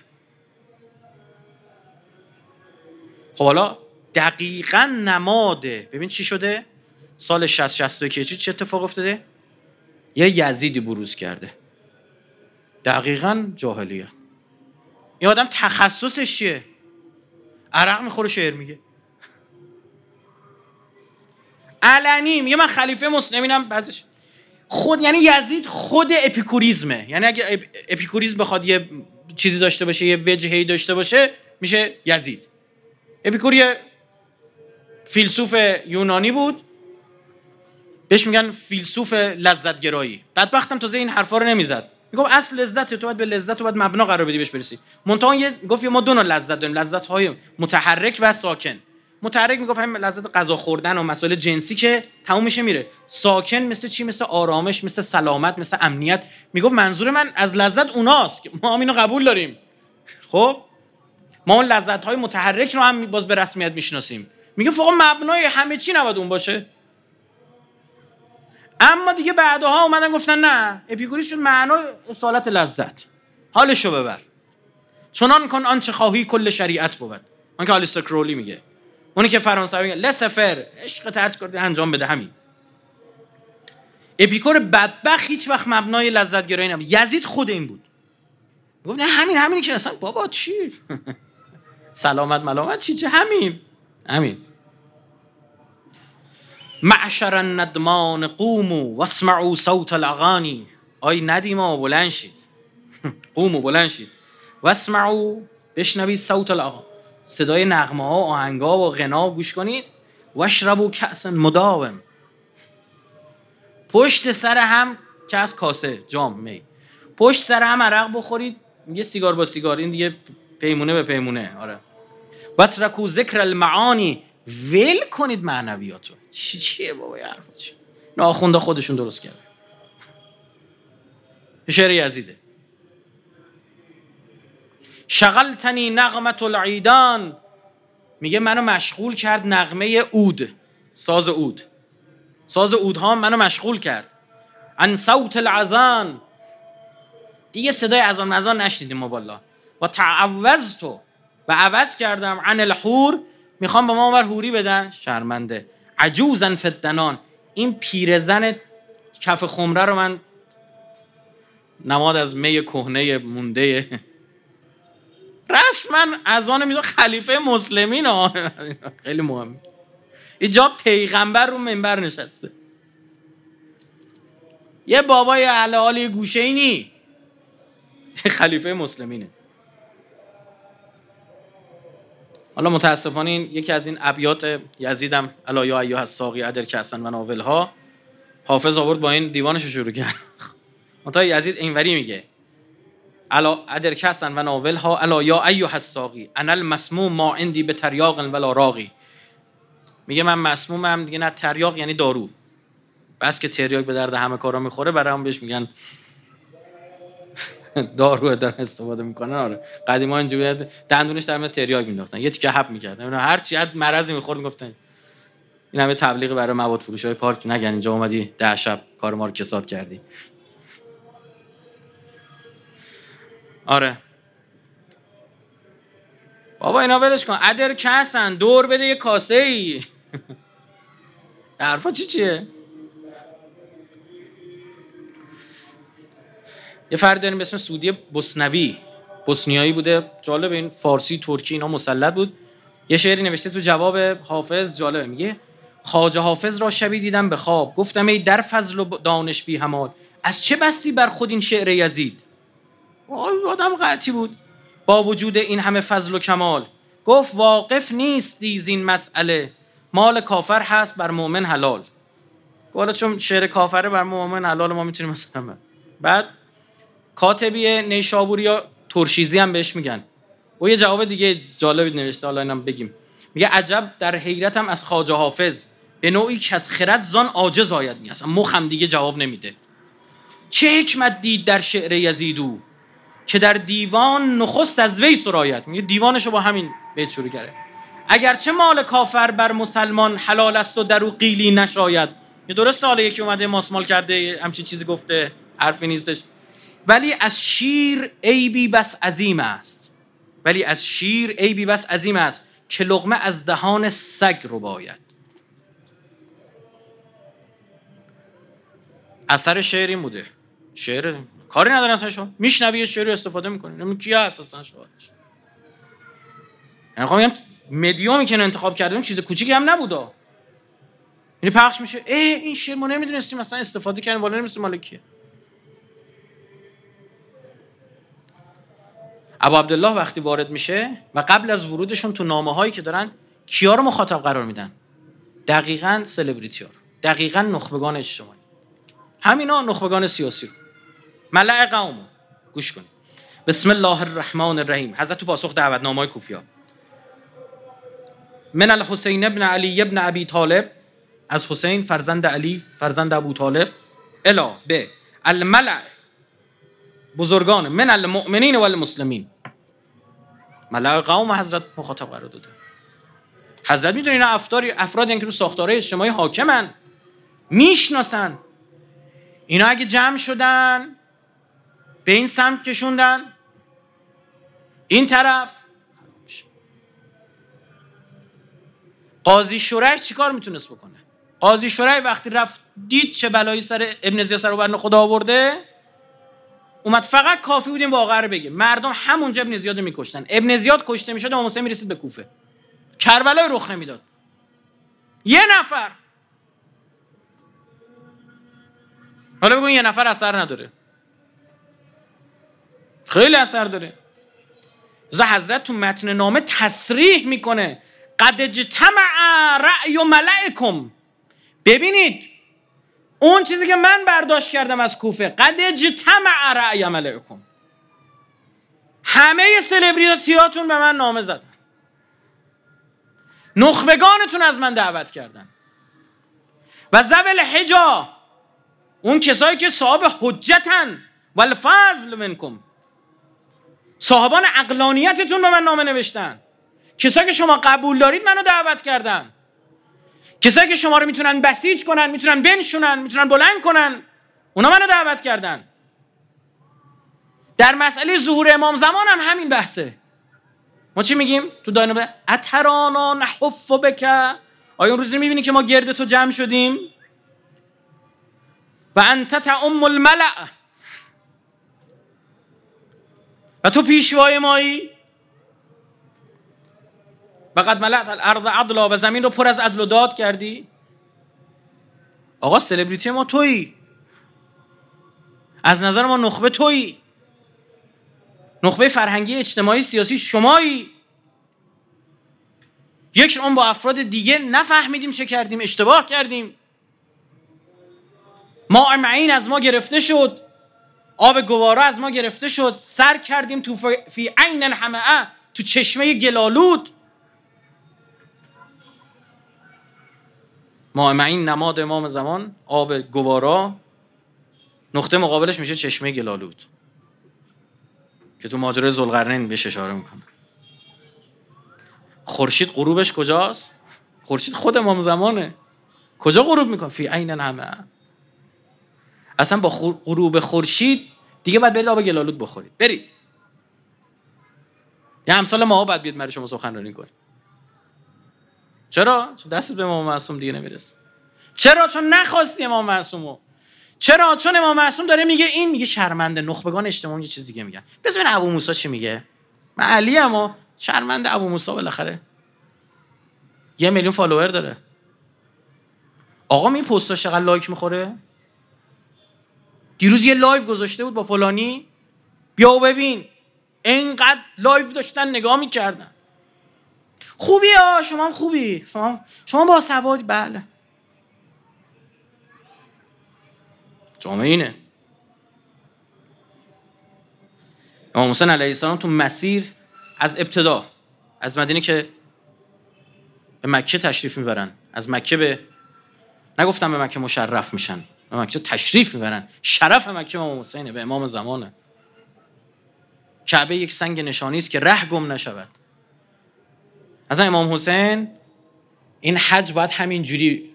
خب حالا دقیقا نماده. ببین چی شده؟ سال 60 61 چه اتفاق افتاده؟ یه یزیدی بروز کرده. دقیقا جاهلیت این آدم تخصصش چیه؟ عرق می‌خوره شعر میگه. علنی میگه من خلیفه مسلمینم بعضش خود یعنی یزید خود اپیکوریزمه. یعنی اگه اپیکوریزم بخواد یه چیزی داشته باشه یه وجهی داشته باشه میشه یزید. اپیکور یه فیلسوف یونانی بود. بهش میگن فیلسوف لذتگرایی. بدبختم تازه این حرفا رو نمی‌زد. میگم اصل لذت تو باید به لذت تو باید مبنا قرار بدی بهش برسی. منتها یه گفت ما دو نوع لذت داریم. لذت های متحرک و ساکن. متحرک می‌گفت همین لذت غذا خوردن و مسائل جنسی که تموم میشه میره. ساکن مثل چی؟ مثل آرامش مثل سلامت مثل امنیت. می‌گفت منظور من از لذت اوناست که ما هم اینو قبول داریم. خب؟ ما اون لذت های متحرک رو هم باز به رسمیت می‌شناسیم. میگه فقط مبنای همه چی نباید اون باشه. اما دیگه بعدها اومدن گفتن نه اپیکوریس شد معنای اصالت لذت. حالشو ببر. چنان کن آنچه خواهی کل شریعت بود. من که آلیستر کرولی میگه. اونی که فرانسوی میگه لسفر عشق ترک کرده انجام بده همین. اپیکور بدبخت هیچ وقت مبنای لذت گرایی نبود. یزید خود این بود. گفت نه همین همینی که اصلا بابا چی؟ سلامت ملامت چی چه همین همین. معشر الندمان قومو واسمعوا صوت الاغانی آی ندیما بلند شید. قومو بلند شید. واسمعوا بشنوید صوت الاغانی صدای نغمه ها آهنگ ها و غنا گوش کنید. واشربوا کأس مداوم. پشت سر هم کس کاسه جام می. پشت سر هم عرق بخورید. یه سیگار با سیگار. این دیگه پیمونه به پیمونه. آره. وترکو ذکر المعانی. ول کنید معنویاتو. چی چیه بابا یه حرفا؟ چی؟ ناخونده خودشون درست کرد شعر یزیده. شغلتنی نغمت العیدان. میگه منو مشغول کرد نغمه اود ساز اود. ساز اودها منو مشغول کرد. ان صوت العذان. دیگه صدای اذان مزان نشنیدیم ما و تعوضتو و عوض کردم عن الحور. می‌خوام به ما اونور حوری بدن؟ شرمنده. عجوزن فدنان این پیرزن کف خمره رو من نماد از می کهنه مونده. رسما از آن میزان خلیفه مسلمین ها. خیلی مهم. اینجا پیغمبر رو منبر نشسته. یه بابای علال گوشه اینی خلیفه مسلمینه. حالا متاسفانه این یکی از این ابیات یزیدم الا یا ایها الساقی ادر کسن و ناول ها حافظ آورد با این دیوانش رو شروع کرد. منتها یزید اینوری میگه الا ادر کسن و ناول ها الا یا ایها الساقی انا المسموم ما عندي به تریاق ولا راقی. میگه من مسمومم دیگه نه تریاق یعنی دارو. بس که تریاق به درد همه کارا می‌خوره برای هم بهش میگن دارو دارن استفاده می‌کنن آره. قدیما اینجوری دندونش در تریاک مینداختن یه تیکه حب می‌کردن. هر چی هر مرضی می‌خورد می‌گفتن. این همه تبلیغ برای مواد فروش های پارک. نگن اینجا اومدی ده شب کار ما رو کساد کردی. آره. بابا اینا ولش کن. ادر کسن. دور بده یه کاسه ای حرفا چی چیه؟ یه فرد داریم به اسم سودی بسنوی بسنیایی بوده. جالب این فارسی ترکی اینا مسلط بود. یه شعری نوشته تو جواب حافظ جالبه. میگه خواجه حافظ را شبی دیدم به خواب. گفتم ای در فضل و دانش بی همال از چه بستی بر خود این شعر یزید؟ آدم قطعی بود. با وجود این همه فضل و کمال. گفت واقف نیستی این مسئله. مال کافر هست بر مؤمن حلال. حالا چون شعر کافره بر مؤمن حلال ما می‌تونیم مثلا بعد کاتبی نیشابوری یا ترشیزی هم بهش میگن. و یه جواب دیگه جالبی نوشته حالا اینم بگیم. میگه عجب در حیرتم از خواجه حافظ. به نوعی که از خرد زان عاجز آید می اصلا مخم دیگه جواب نمیده. چه حکمت دید در شعر یزیدو؟ که در دیوان نخست از وی سرایت میگه دیوانشو با همین بیت شروع کرده. اگرچه مال کافر بر مسلمان حلال است و در او قیلی نشاید. یه درست حالا یکی اومده ماسمال کرده همچین چیزی گفته حرفی نیستش. ولی از شیر عیبی بس عظیم است. ولی از شیر عیبی بس عظیم است که لغمه از دهان سگ رو باید. اثر شعر این بوده. شعر کاری نداره اصلا شما. میشنوی شعر رو استفاده می‌کنی. نمی کیه اساسا شعارش. یعنی خب مدیومی که انتخاب کردیم چیز کوچیکی هم نبوده یعنی پخش میشه. ای این شعر ما نمی‌دونستیم مثلا استفاده کردیم والا نمیستیم مال کیه. ابو عبدالله وقتی وارد میشه و قبل از ورودشون تو نامه هایی که دارن کیا رو مخاطب قرار میدن؟ دقیقا سلبریتی ها دقیقا نخبگان اجتماعی. همینا نخبگان سیاسی. رو ملع قوم. گوش کنید. بسم الله الرحمن الرحیم. حضرت تو پاسخ دعوتنامه کوفیا. من الحسین ابن علی ابن ابی طالب. از حسین فرزند علی فرزند ابو طالب. الا به الملع بزرگان من المؤمنین و المسلمین ملع قوم حضرت مخاطب قرار داده. حضرت می‌دونی اینا افرادی افرادی که رو ساختاره اجتماعی حاکمن. می‌شناسن. اینا اگه جمع شدن به این سمت کشوندن. این طرف قاضی شورای چیکار می‌تونست بکنه؟ قاضی شورای وقتی رفت دید چه بلایی سر ابن زیاد سر خدا آورده اومد فقط کافی بود این واقعه رو بگه مردم همونجا ابن زیاد میکشتن. ابن زیاد کشته می‌شد امام حسین می‌رسید به کوفه. کربلای رخ نمی‌داد. یه نفر. حالا بگو یه نفر اثر نداره. خیلی اثر داره. ز حضرت تو متن نامه تصریح می‌کنه. قد اجتمع رأی و ملعکم ببینید اون چیزی که من برداشت کردم از کوفه قد اجتمع رأی ملعکم همه سلبریتیاتون به من نامه زدن. نخبگانتون از من دعوت کردن. و زبل حجا اون کسایی که صاحب حجتن. والفضل منکم. صاحبان اقلانیتتون به من نامه نوشتن. کسایی که شما قبول دارید منو دعوت کردن. کسایی که شما رو می‌تونن بسیج کنن می‌تونن بنشونن می‌تونن بلند کنن اونا منو دعوت کردن. در مسئله ظهور امام زمان هم همین بحثه. ما چی میگیم تو داینامه اترانا نحف بک. آیا اون روزی می‌بینی که ما گرد تو جمع شدیم؟ و انت تعم الملع و تو پیشوای مایی؟ فقط ملعت الارض عدلا و زمین رو پر از عدل و داد کردی؟ آقا سلبریتی ما تویی. از نظر ما نخبه تویی. نخبه فرهنگی اجتماعی سیاسی شمایی. یک اون با افراد دیگه نفهمیدیم چه کردیم اشتباه کردیم. ما معین از ما گرفته شد. آب گوارا از ما گرفته شد. سر کردیم تو فی عین الحمعه تو چشمه گلالود. معین نماد امام زمان آب گوارا. نقطه مقابلش میشه چشمه گلالود که تو ماجرای زلقرنین بهش اشاره می‌کنه. خورشید غروبش کجاست؟ خورشید خود امام زمانه. کجا غروب می‌کنه؟ فی عین همه اصلا با غروب خورشید دیگه باید برید آب گلالود بخورید. برید. یه همسال ما باید بیاد مرد شما سخنرانی کنید. چرا؟ چون دست به امام معصوم دیگه نمی‌رسه. چرا؟ چون نخواستی امام معصومو. چرا؟ چون امام معصوم داره میگه این میگه شرمنده. نخبگان اجتماعی یه چیز دیگه میگن. ببین ابو موسی چی میگه؟ من علی اما شرمنده ابو موسی بالاخره. یه میلیون follower داره. آقا این پستاش چقدر like می‌خوره؟ دیروز یه live گذاشته بود با فلانی. بیا و ببین. اینقدر live داشتن نگاه می‌کردن. خوبی ها شما خوبی. شما شما با سوادی بله. جامعه اینه. امام حسین علیه السلام تو مسیر از ابتدا از مدینه که به مکه تشریف می‌برن از مکه به نگفتم به مکه مشرف میشن به مکه تشریف می‌برن. شرف مکه امام حسینه به امام زمانه. کعبه یک سنگ نشانی است که ره گم نشود. از امام حسین این حج باید همین جوری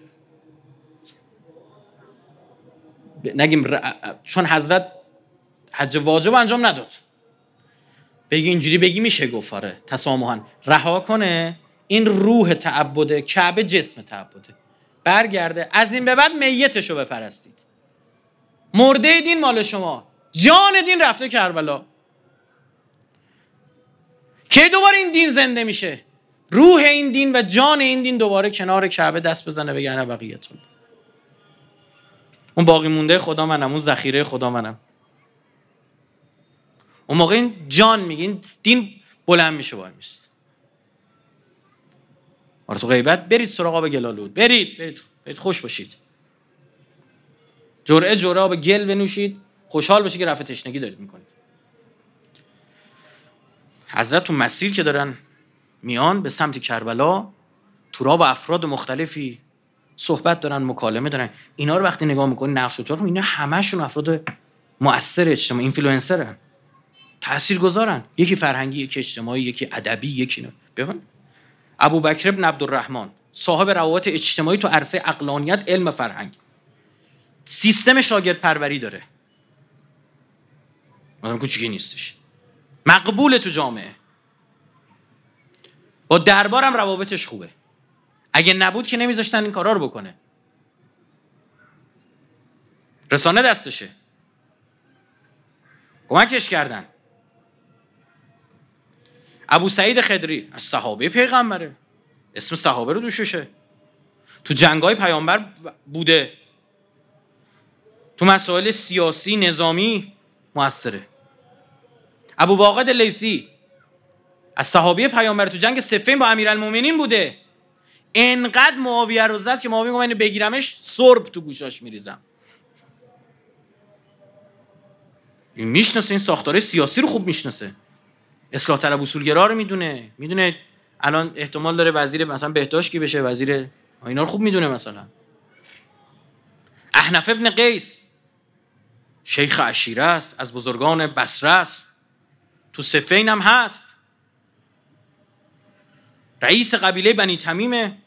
نگیم چون حضرت حج واجب انجام نداد. بگی اینجوری بگی میشه گفاره تسامحا. رها کنه. این روح تعبده کعبه جسم تعبده. برگرده. از این به بعد میتشو بپرستید. مرده دین مال شما. جان دین رفته کربلا. کی دوباره این دین زنده میشه؟ روح این دین و جان این دین دوباره کنار کعبه دست بزنه بگه انا بقیتون اون باقی مونده خدا منم اون ذخیره خدا منم. اون موقع این جان میگین دین بلند میشه وای میست. آره تو غیبت برید سراغ آب گلالود. برید برید برید خوش باشید. جرعه جرعه آب گل بنوشید. خوشحال باشید که رفع تشنگی دارید می‌کنید. حضرت تو مسیر که دارن میان به سمت کربلا تو راه با افراد مختلفی صحبت دارن مکالمه دارن. اینا رو وقتی نگاه می‌کنی نقش تو اینا همشون افراد مؤثر اجتماعی اینفلوئنسرن تأثیر گذارن یکی فرهنگی یکی اجتماعی یکی ادبی یکی نه. ببین. ابو بکر ابن عبدالرحمن صاحب روابط اجتماعی تو عرصه عقلانیت علم فرهنگ. سیستم شاگرد پروری داره. آدم کوچیکی نیستش. مقبول تو جامعه. با دربارم روابطش خوبه. اگه نبود که نمیذاشتن این کارا رو بکنه. رسانه دستشه. کمکش کردن. ابو سعید خدری از صحابه پیغمبره. اسم صحابه رو دوششه. تو جنگای پیامبر بوده. تو مسائل سیاسی نظامی موثره. ابو واقد لیثی از صحابی پیامبر تو جنگ سفین با امیرالمومنین بوده. انقدر معاویه رو زد که معاویه گفت بگیرمش سرب تو گوشاش میریزم. این می‌شناسه این ساختاره سیاسی رو خوب می‌شناسه. اصلاح طلب اصولگرا رو می‌دونه. می‌دونه الان احتمال داره وزیر مثلا بهداشت کی بشه وزیر اینا رو خوب می‌دونه مثلا. احنف ابن قیس شیخ عشیره است از بزرگان بصره است. تو سفین هم هست. رئیس قبیله بنی تمیمه.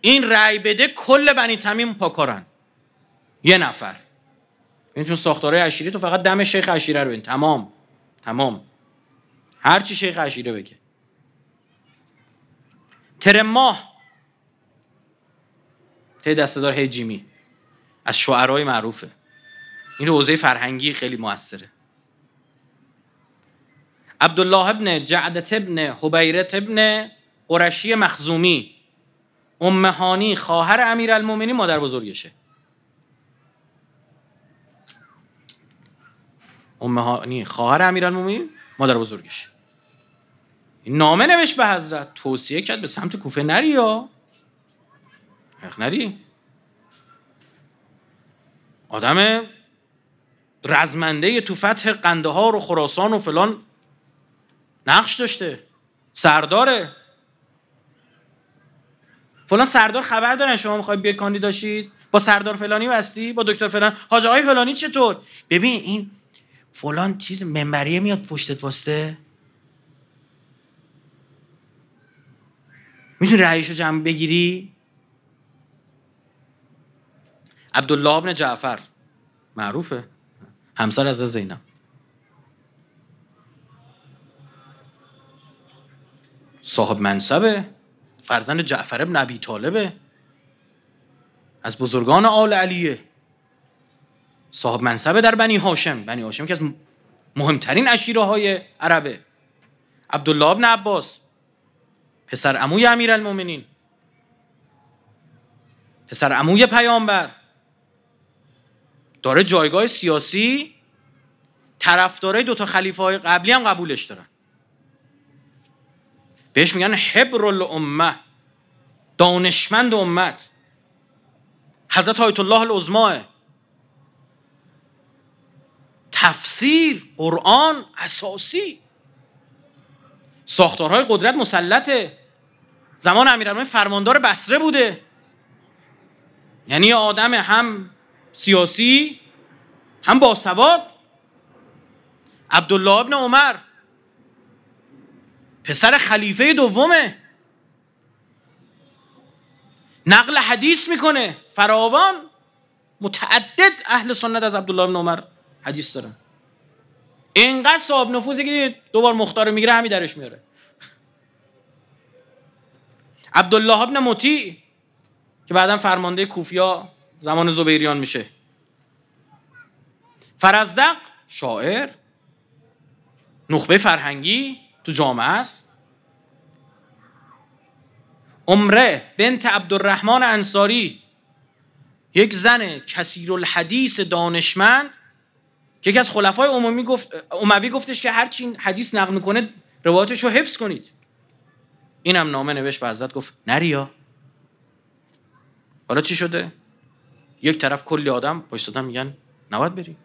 این رأی بده کل بنی تمیم پاکارن. یه نفر. این چون ساختاره عشیره تو فقط دم شیخ عشیره رو بین تمام. تمام. هر چی شیخ عشیره بگه. ترماه ته دستدار هیجیمی از شعرهای معروفه. این حوزه فرهنگی خیلی موثره. عبدالله ابن جعدت ابن حبیرت ابن قرشی مخزومی. امهانی خواهر امیرالمومنین مادر بزرگشه. امهانی خواهر امیرالمومنین مادر بزرگش. این نامه نوشت به حضرت. توصیه کرد به سمت کوفه نری یا؟ نری. آدم رزمنده تو فتح قندهار و خراسان و فلان نقش داشته. سرداره. فلان سردار خبر دارن شما می‌خواید بیا کاندیداشید با سردار فلانی بستی؟ با دکتر فلان؟ حاج آقای فلانی چطور؟ ببین این فلان چیز منبریه میاد پشتت واسته می‌تونی رأیشو جمع بگیری؟ عبدالله ابن جعفر. معروفه. همسر از زینب. صاحب منصبه. فرزند جعفر ابن ابی طالبه. از بزرگان آل علیه. صاحب منصبه در بنی هاشم. بنی هاشم که از مهمترین اشیره های عربه. عبدالله ابن عباس. پسر عموی امیر المومنین پسر عموی پیامبر. داره جایگاه سیاسی. طرفدارای دوتا خلیفه های قبلی هم قبولش دارن. بهش میگن حبر الامه دانشمند امت. حضرت آیت الله العظما تفسیر قرآن اساسی. ساختارهای قدرت مسلطه. زمان امیرالمومنین فرماندار بسره بوده. یعنی آدم هم سیاسی هم باسواد. عبدالله ابن عمر. پسر خلیفه دومه. نقل حدیث می‌کنه. فراوان متعدد اهل سنت از عبدالله ابن عمر حدیث دارن. اینقدر صاحب نفوذی که دوبار مختار می‌گیره همین درش میاره عبدالله ابن مطیع که بعدا فرمانده کوفیا زمان زبیریان میشه. فرزدق شاعر. نخبه فرهنگی. تو جامعه است؟ عمره بنت عبدالرحمن انصاری یک زن کثیر الحدیث دانشمند که یکی از خلفای عمومی گفت اموی گفتش که هر چی حدیث نقل می‌کنه روایتش رو حفظ کنید. اینم نامه نوشت به حضرت گفت نریا حالا چی شده؟ یک طرف کلی آدم بایستادن میگن نباید بری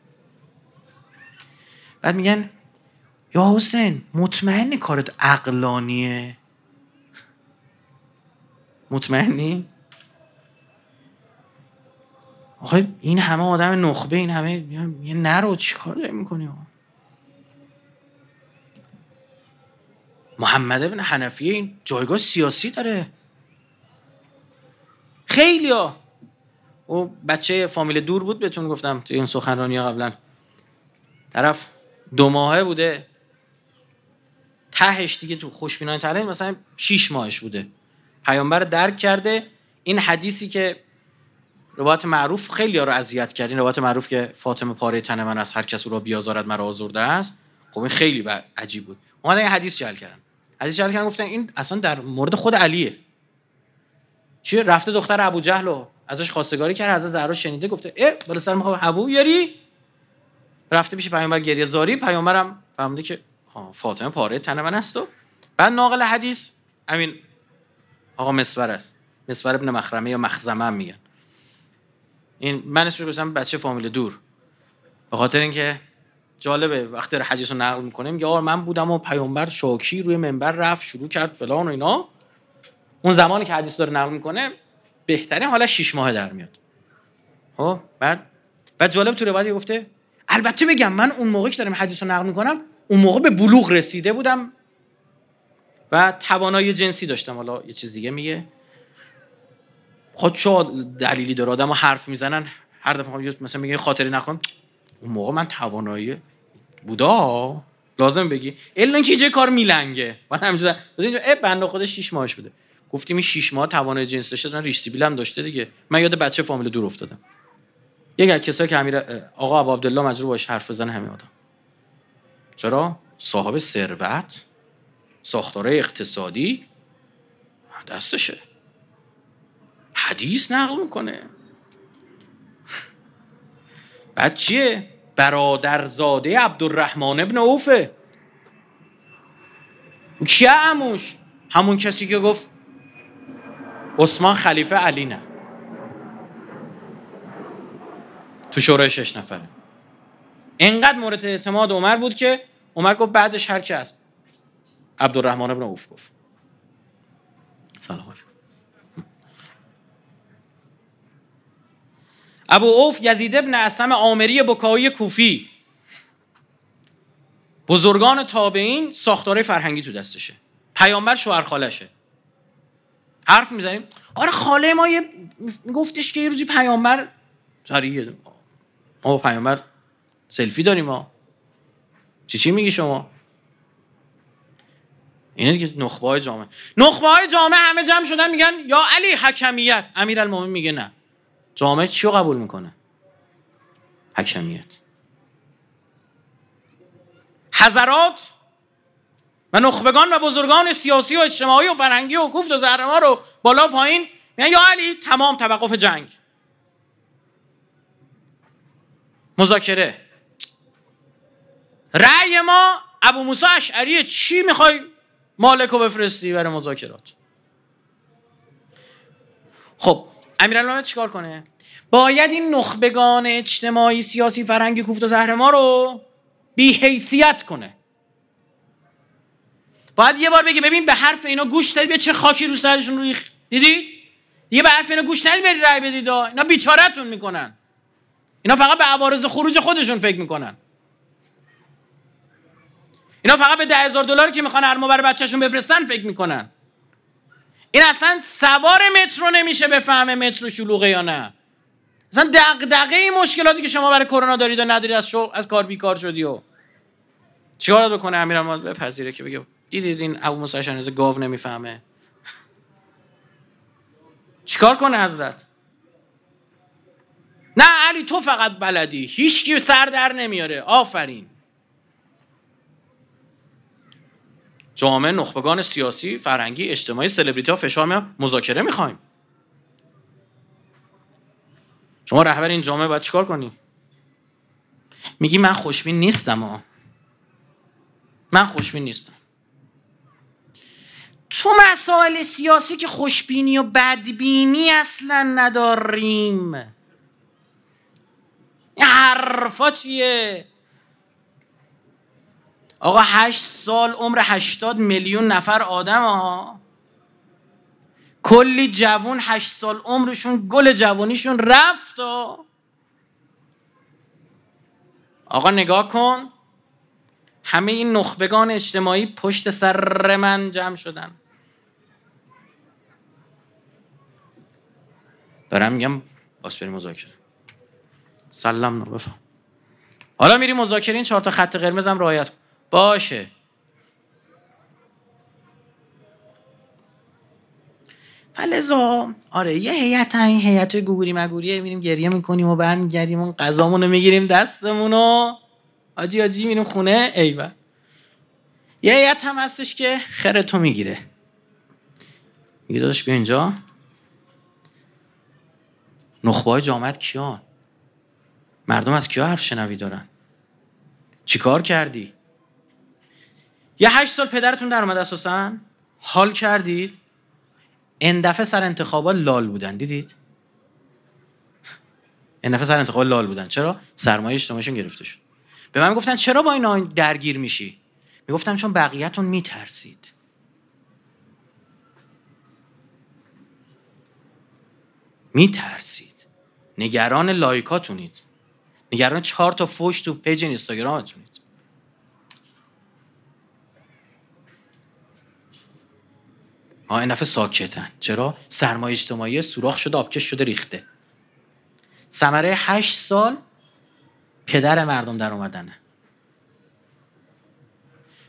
بعد میگن یا حسین مطمئنی کارت عقلانیه؟ مطمئنی؟ آخه این همه آدم نخبه این همه یه نرو چی کار داری می‌کنی محمد ابن حنفیه این جایگاه سیاسی داره. خیلی ها. او بچه فامیل دور بود بهتون گفتم توی این سخنرانی قبلا. طرف دو ماهه بوده. تهش دیگه تو خوشبینانه تره مثلا شیش ماهش بوده. پیامبر درک کرده. این حدیثی که روایت معروف خیلی ها رو اذیت کرد. این روایت معروف که فاطمه پاره تن من از هر کس او را بیازارد مرا آزرده است. خب این خیلی عجیب بود. اومدن این حدیث جل کردن. حدیث جل کردن گفتن این اصلا در مورد خود علیه. چیه رفته دختر ابو جهل و ازش خواستگاری کرد از زهرا شنیده گفته اه بالا سر می‌خوام ابو یاری رفته پیش پیامبر گریه زاری. پیامبرم فهمیده که فاطمه پاره تن من است و بعد ناقل حدیث همین آقا مسور است. مسور ابن مخرمه یا مخزمه هم میگن. این من اسمش گذاشتم بچه فامیل دور. به خاطر اینکه جالبه وقتی حدیث رو نقل می‌کنه میگه آقا من بودم و پیامبر شاکی روی منبر رفت شروع کرد فلان و اینا. اون زمانی که حدیث داره نقل می‌کنه بهترین حالا شش ماه در میاد. خب بعد بعد جالب تو روایت گفته البته بگم من اون موقعی که دارم حدیث رو نقل می‌کنم اون موقع به بلوغ رسیده بودم و توانایی جنسی داشتم. حالا یه چیز دیگه میگه. خود چه دلیلی داره؟ آدم حرف می‌زنن هر دفعه مثلا میگه خاطری نکن. اون موقع من توانایی بودا. لازم بگی. الا اینکه یه کار میلنگه. من همینجوری ای بنده خودش 6 ماهش بوده. گفتیم این 6 ماه توانایی جنس داشته دارن ریش سیبیل هم داشته دیگه. من یاد بچه فامیل دور افتادم. یک از کسایی که امیر آقا عبدالله مجبور باش حرف بزنه همین آدم. چرا؟ صاحب ثروت؟ ساختاره اقتصادی؟ دستشه. حدیث نقل می‌کنه. بعد چیه؟ برادرزاده عبدالرحمن ابن اوفه کیه اموش همون کسی که گفت عثمان خلیفه علی نه. تو شورای شش نفره. اینقدر مورد اعتماد عمر بود که عمر گفت بعدش هر کی هست. عبدالرحمن ابن عوف گفت. سلام علیکم. ابو عوف یزید ابن اسم عامری بکایی کوفی. بزرگان تابعین ساختاره فرهنگی تو دستشه. پیامبر شوهر خالشه. حرف می‌زنیم. آره خاله ما یه گفتش که یه روزی پیامبر سریع ما پیامبر سلفی داریم ما. چی چی میگی شما؟ اینه دیگه نخبه های جامعه. نخبه های جامعه همه جمع شدن میگن یا علی حکمیت. امیر میگه نه. جامعه چی رو قبول می‌کنه؟ حکمیت. حضرات و نخبگان و بزرگان سیاسی و اجتماعی و فرهنگی و کوفت و زهرما رو بالا پایین میگن یا علی تمام توقف جنگ. مذاکره. رأی ما ابو موسی اشعری چی می‌خوای مالک رو بفرستی برای مذاکرات؟ خب امیرالمومنین چیکار کنه؟ باید این نخبگان اجتماعی سیاسی فرهنگی کوفت و زهر ما رو بی حیثیت کنه. باید یه بار بگه ببین به حرف اینا گوش دادید به چه خاکی رو سرشون ریخ دیدید؟ دیگه به حرف اینا گوش ندید برید رای بدید. اینا بیچارهتون می‌کنن. اینا فقط به عوارض خروج خودشون فکر می‌کنن. اینا فقط به ده هزار دلاری که می‌خوان هر ماه برای بچهشون بفرستن فکر می‌کنن. این اصلا سوار مترو نمیشه بفهمه مترو شلوغه یا نه. اصلا دغدغه این مشکلاتی که شما برای کرونا دارید و ندارید از شو از کار بیکار شدی و چیکار بکنه امیرم؟ بپذیره که بگه دیدید این ابو موسی گاو نمی‌فهمه. چیکار کنه حضرت؟ نه علی تو فقط بلدی. هیچکی سر در نمیاره. آفرین. جامعه نخبگان سیاسی فرهنگی اجتماعی سلبریتی ها فشار میاد مذاکره می‌خوایم. شما رهبر این جامعه باید چیکار کنی؟ میگی من خوشبین نیستم ها. من خوشبین نیستم. تو مسائل سیاسی که خوشبینی و بدبینی اصلا نداریم. این حرفا چیه؟ آقا هشت سال عمر هشتاد میلیون نفر آدم ها. کلی جوون هشت سال عمرشون گل جوانیشون رفت آقا نگاه کن. همه این نخبگان اجتماعی پشت سر من جمع شدن. دارم میگم باس بریم مذاکره. سلام نور بفهم. حالا میری مذاکره این چهار تا خط قرمزم رعایت باشه. فلزا آره یه هیئت این هیئت گوگوری مگوریه میریم گریه می‌کنیم و برمیگردیم اون غذامونو می‌گیریم دستمونو. آجی آجی میریم خونه. ایول یه هیئت هم هستش که خرتو می‌گیره. میگه داداش بیا اینجا. نخبه جامعت کیان؟ مردم از کیا حرف شنوی دارن؟ چیکار کردی؟ یه هشت سال پدرتون در اومد اساسا؟ حال کردید؟ این دفعه سر انتخابات لال بودن دیدید؟ این دفعه سر انتخابات لال بودن. چرا؟ سرمایه اجتماعیشون گرفته شد. به من گفتن چرا با اینا درگیر میشی؟ می‌گفتم چون بقیهتون میترسید. میترسید. نگران لایکاتونید. نگران چهار تا فوش تو پیج اینستاگرامتونید. ها این دفعه ساکتن. چرا؟ سرمایه اجتماعی سوراخ شده آبکش شده ریخته. ثمره هشت سال پدر مردم در اومدنه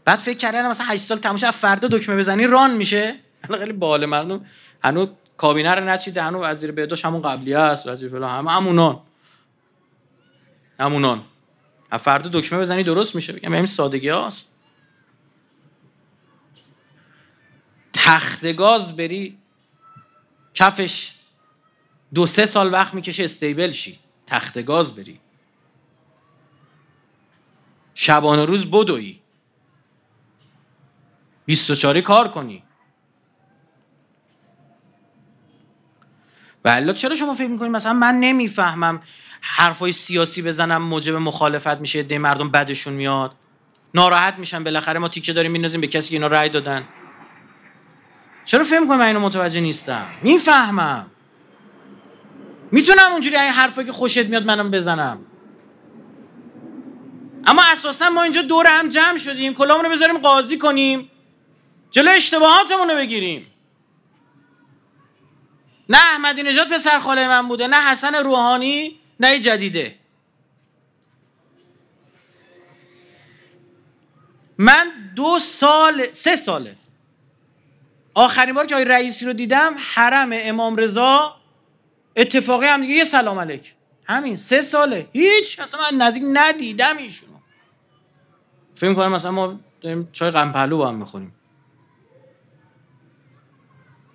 بعد فکر کردن مثلا 8 سال تماشا فردا دکمه بزنی ران میشه. خیلی بال مردم. هنوز کابینه رو نچیده هنوز وزیر بهداشت همون قبلی است وزیر فلان همه همونان. همونان. فردا دکمه بزنی درست میشه. بگم این سادگی هاست. تخت گاز بری کفش دو سه سال وقت می‌کشه استیبل شی تخت گاز بری شبانه روز بدوی. 24 کار کنی. بله چرا شما فکر می‌کنید مثلا من نمی‌فهمم حرفای سیاسی بزنم موجب مخالفت میشه ده مردم بدشون میاد. ناراحت میشن بالاخره ما تیکه داریم میندازیم به کسی که اینا رأی دادن. چرا فکر کنم من اینو متوجه نیستم؟ می‌فهمم. می‌تونم اونجوری این حرفایی که خوشت میاد منم بزنم. اما اساسا ما اینجا دور هم جمع شدیم. کلامونو بذاریم قاضی کنیم. جلو اشتباهاتمون رو بگیریم. نه احمدی نژاد پسر خاله من بوده نه حسن روحانی نه جدیده. من دو سال سه ساله. آخرین بار که آقای رئیسی رو دیدم حرم امام رضا اتفاقی هم دیگه یه سلام علیک. همین سه ساله. هیچ اصلا من نزدیک ندیدم ایشونو. فکر کنم مثلا ما داریم چای غم با هم می‌خوریم.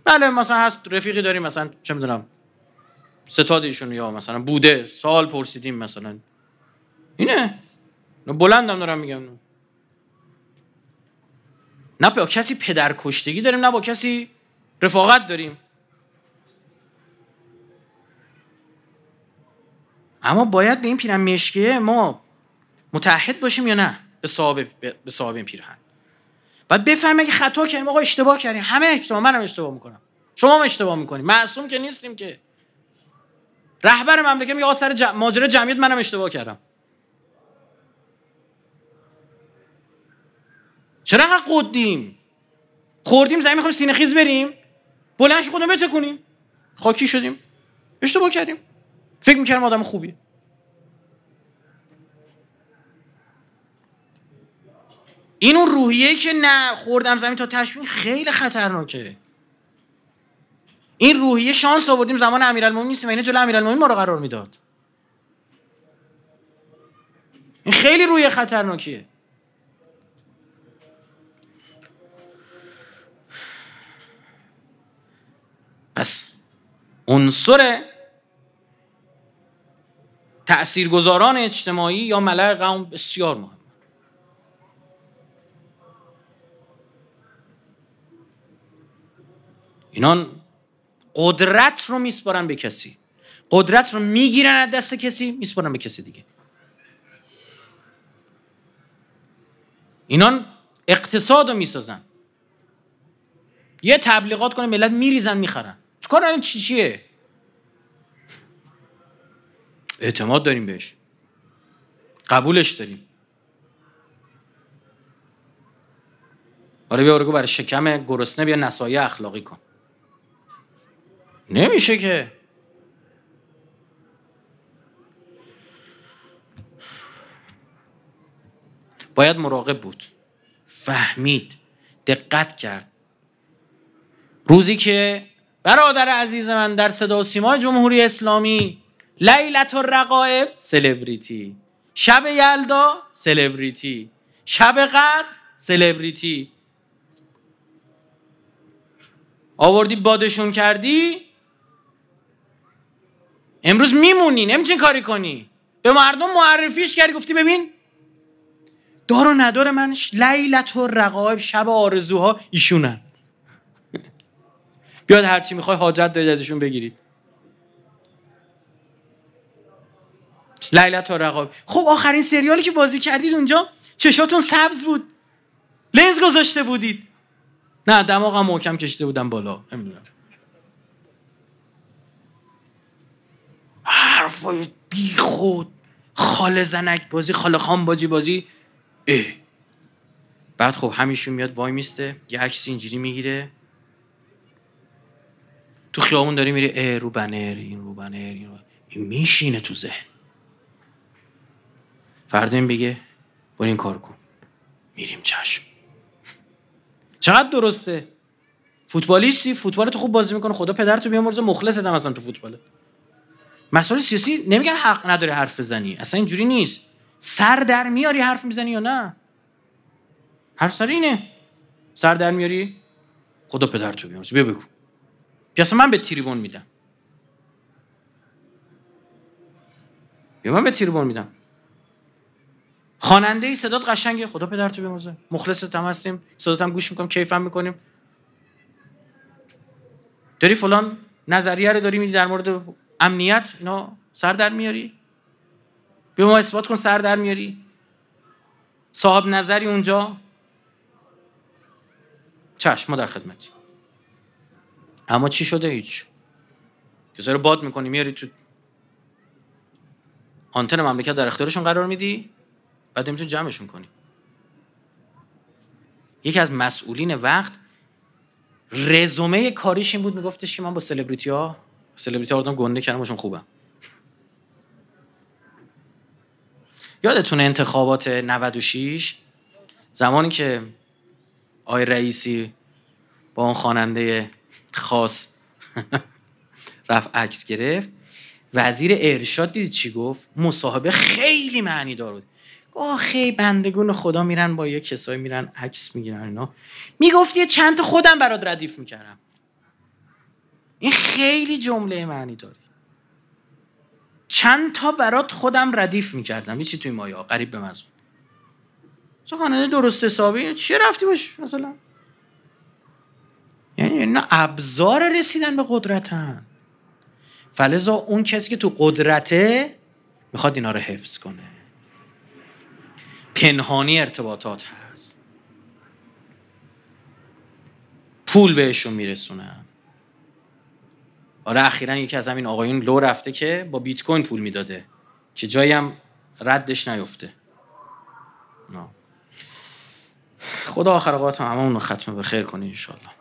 بله مثلا هست رفیقی داریم مثلا چه می‌دونم ستاد ایشون یا مثلا بوده سال پرسیدیم مثلا. اینه. بلندم دارم میگم. نه با کسی پدر کشتگی داریم نه با کسی رفاقت داریم. اما باید به این پیرن مشکیه ما متحد باشیم یا نه؟ به صاحب به صاحب این پیرهن. بعد بفهمیم اگه خطا کردیم آقا اشتباه کردیم. همه اشتباه منم اشتباه می‌کنم. شما هم اشتباه می‌کنیم. معصوم که نیستیم که. رهبر مملکت میگه آقا سر جم... ماجرا جمعیت منم اشتباه کردم. چرا انقدر قدیم خوردیم زمین می‌خوایم سینه خیز بریم. بلنش خودمون بتکونیم. خاکی شدیم. اشتباه کردیم. فکر می‌کردم آدم خوبیه. این اون روحیه که نه خوردم زمین تا تشوین خیلی خطرناکه. این روحیه شانس آوردیم زمان امیرالمومنین نیستیم اینه جلو امیرالمومنین ما رو قرار می‌داد. این خیلی روی خطرناکیه. پس عنصر تاثیرگذاران اجتماعی یا ملع قوم بسیار مهم. اینان قدرت رو میسپارن به کسی. قدرت رو می‌گیرن از دست کسی میسپارن به کسی دیگه. اینان اقتصاد رو می‌سازن. یه تبلیغات کنه ملت میریزن می‌خرن. کار چی چیه؟ اعتماد داریم بهش. قبولش داریم. آره بیا برای شکم گرسنه بیا نسایه اخلاقی کن. نمیشه که. باید مراقب بود. فهمید. دقت کرد. روزی که برادر عزیز من در صدا و سیمای جمهوری اسلامی لیلت الرقائب سلبریتی. شب یلدا سلبریتی. شب قدر سلبریتی. آوردی بادشون کردی؟ امروز میمونی نمی‌تونی کاری کنی. به مردم معرفیش کردی گفتی ببین دار و ندار من لیلت و رقایب شب آرزوها ایشونن. بیاد هرچی می‌خوای حاجت دارید ازشون بگیرید. لیلت و رقایب خب آخرین سریالی که بازی کردید اونجا چشاتون سبز بود. لنز گذاشته بودید. نه دماغم محکم کشیده بودم بالا. نمی‌دونم. حرفای بی خود. خاله زنک بازی خاله خان بازی بازی. اه. بعد خب همیشون میاد وای میسته. یه عکس اینجوری می‌گیره. تو خیابون داری میری اه رو بنر این رو بنر این, این میشینه تو ذهن. فردا بگه برو این کار کن. میریم چشم. چقدر درسته؟ فوتبالیستی؟ فوتبال تو خوب بازی می‌کنه. خدا پدر تو بیامرزه مخلص هم اصلا تو فوتبال مسائل سیاسی نمیگن حق نداره حرف بزنی. اصلا اینجوری نیست. سر در میاری حرف می‌زنی یا نه؟ حرف سر اینه. سر در میاری؟ خدا پدر تو بیامرزه. بیا بگو. پس من به تریبون میدم. یا من به تریبون میدم. خواننده ای صدات قشنگه. خدا پدرتو بیامرزه. مخلصت هم هستیم. صدات هم گوش می‌کنیم کیفم می‌کنیم. داری فلان نظریه رو داری میدی در مورد امنیت؟ اینا سر در میاری. بیا ما اثبات کن سر در میاری. صاحب نظری اونجا. چشم ما در خدمتی اما چی شده هیچ؟ که رو باد می‌کنی میاری تو آنتن مملکت در اختیارشون قرار میدی بعد نمی‌تونی جمعشون کنی. یکی از مسئولین وقت رزومه کاریش این بود میگفتش که من با سلبریتی ها سلبریتی ها گنده کردم باشون خوبم. یادتونه انتخابات 96 زمانی که آی رئیسی با اون خواننده خاص. رفت عکس گرفت. وزیر ارشاد دیدید چی گفت؟ مصاحبه خیلی معنی دار بود. آخه بندگون خدا میرن با یه کسایی میرن عکس می‌گیرن اینا. می‌گفت یه چند خودم برات ردیف می‌کردم. این خیلی جمله معنی داری. چند تا برات خودم ردیف می‌کردم. چی توی مایا قریب به مزمون خانه درست حسابی؟ چی رفتی باش؟ مثلا یعنی اینا ابزار رسیدن به قدرتن. فلزا اون کسی که تو قدرته می‌خواد اینا رو حفظ کنه. پنهانی ارتباطات هست. پول بهشون میرسونن. آره اخیرا یکی از همین آقایون لو رفته که با بیت کوین پول می‌داده که جایی هم ردش نیفته. خدا آخر اوقات هممون رو ختم به خیر کنه انشالله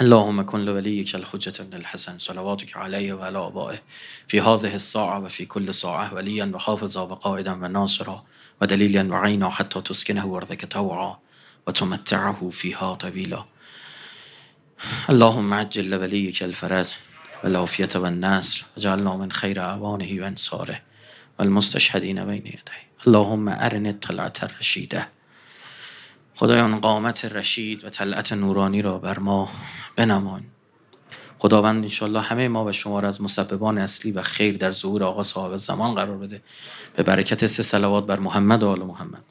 اللهم كن لوليك الحجة الحسن صلواتك عليه وعلى آبائه. في هذه الساعة وفي كل ساعة وليا وحافظا وقائدا وناصرا ودليلا وعينا حتى تسكنه أرضك توعا وتمتعه فيها طويلا. اللهم عجل لوليك الفرج والعافية والنصر وجعلنا من خير أعوانه وأنصاره والمستشهدين بين يديه. اللهم أرن الطلعة الرشيدة خدایان قامت رشید و طلعت نورانی را بر ما بنمان خداوند انشالله همه ما و شما را از مسببان اصلی و خیر در ظهور آقا صاحب زمان قرار بده. به برکت سه سلوات بر محمد و آل محمد.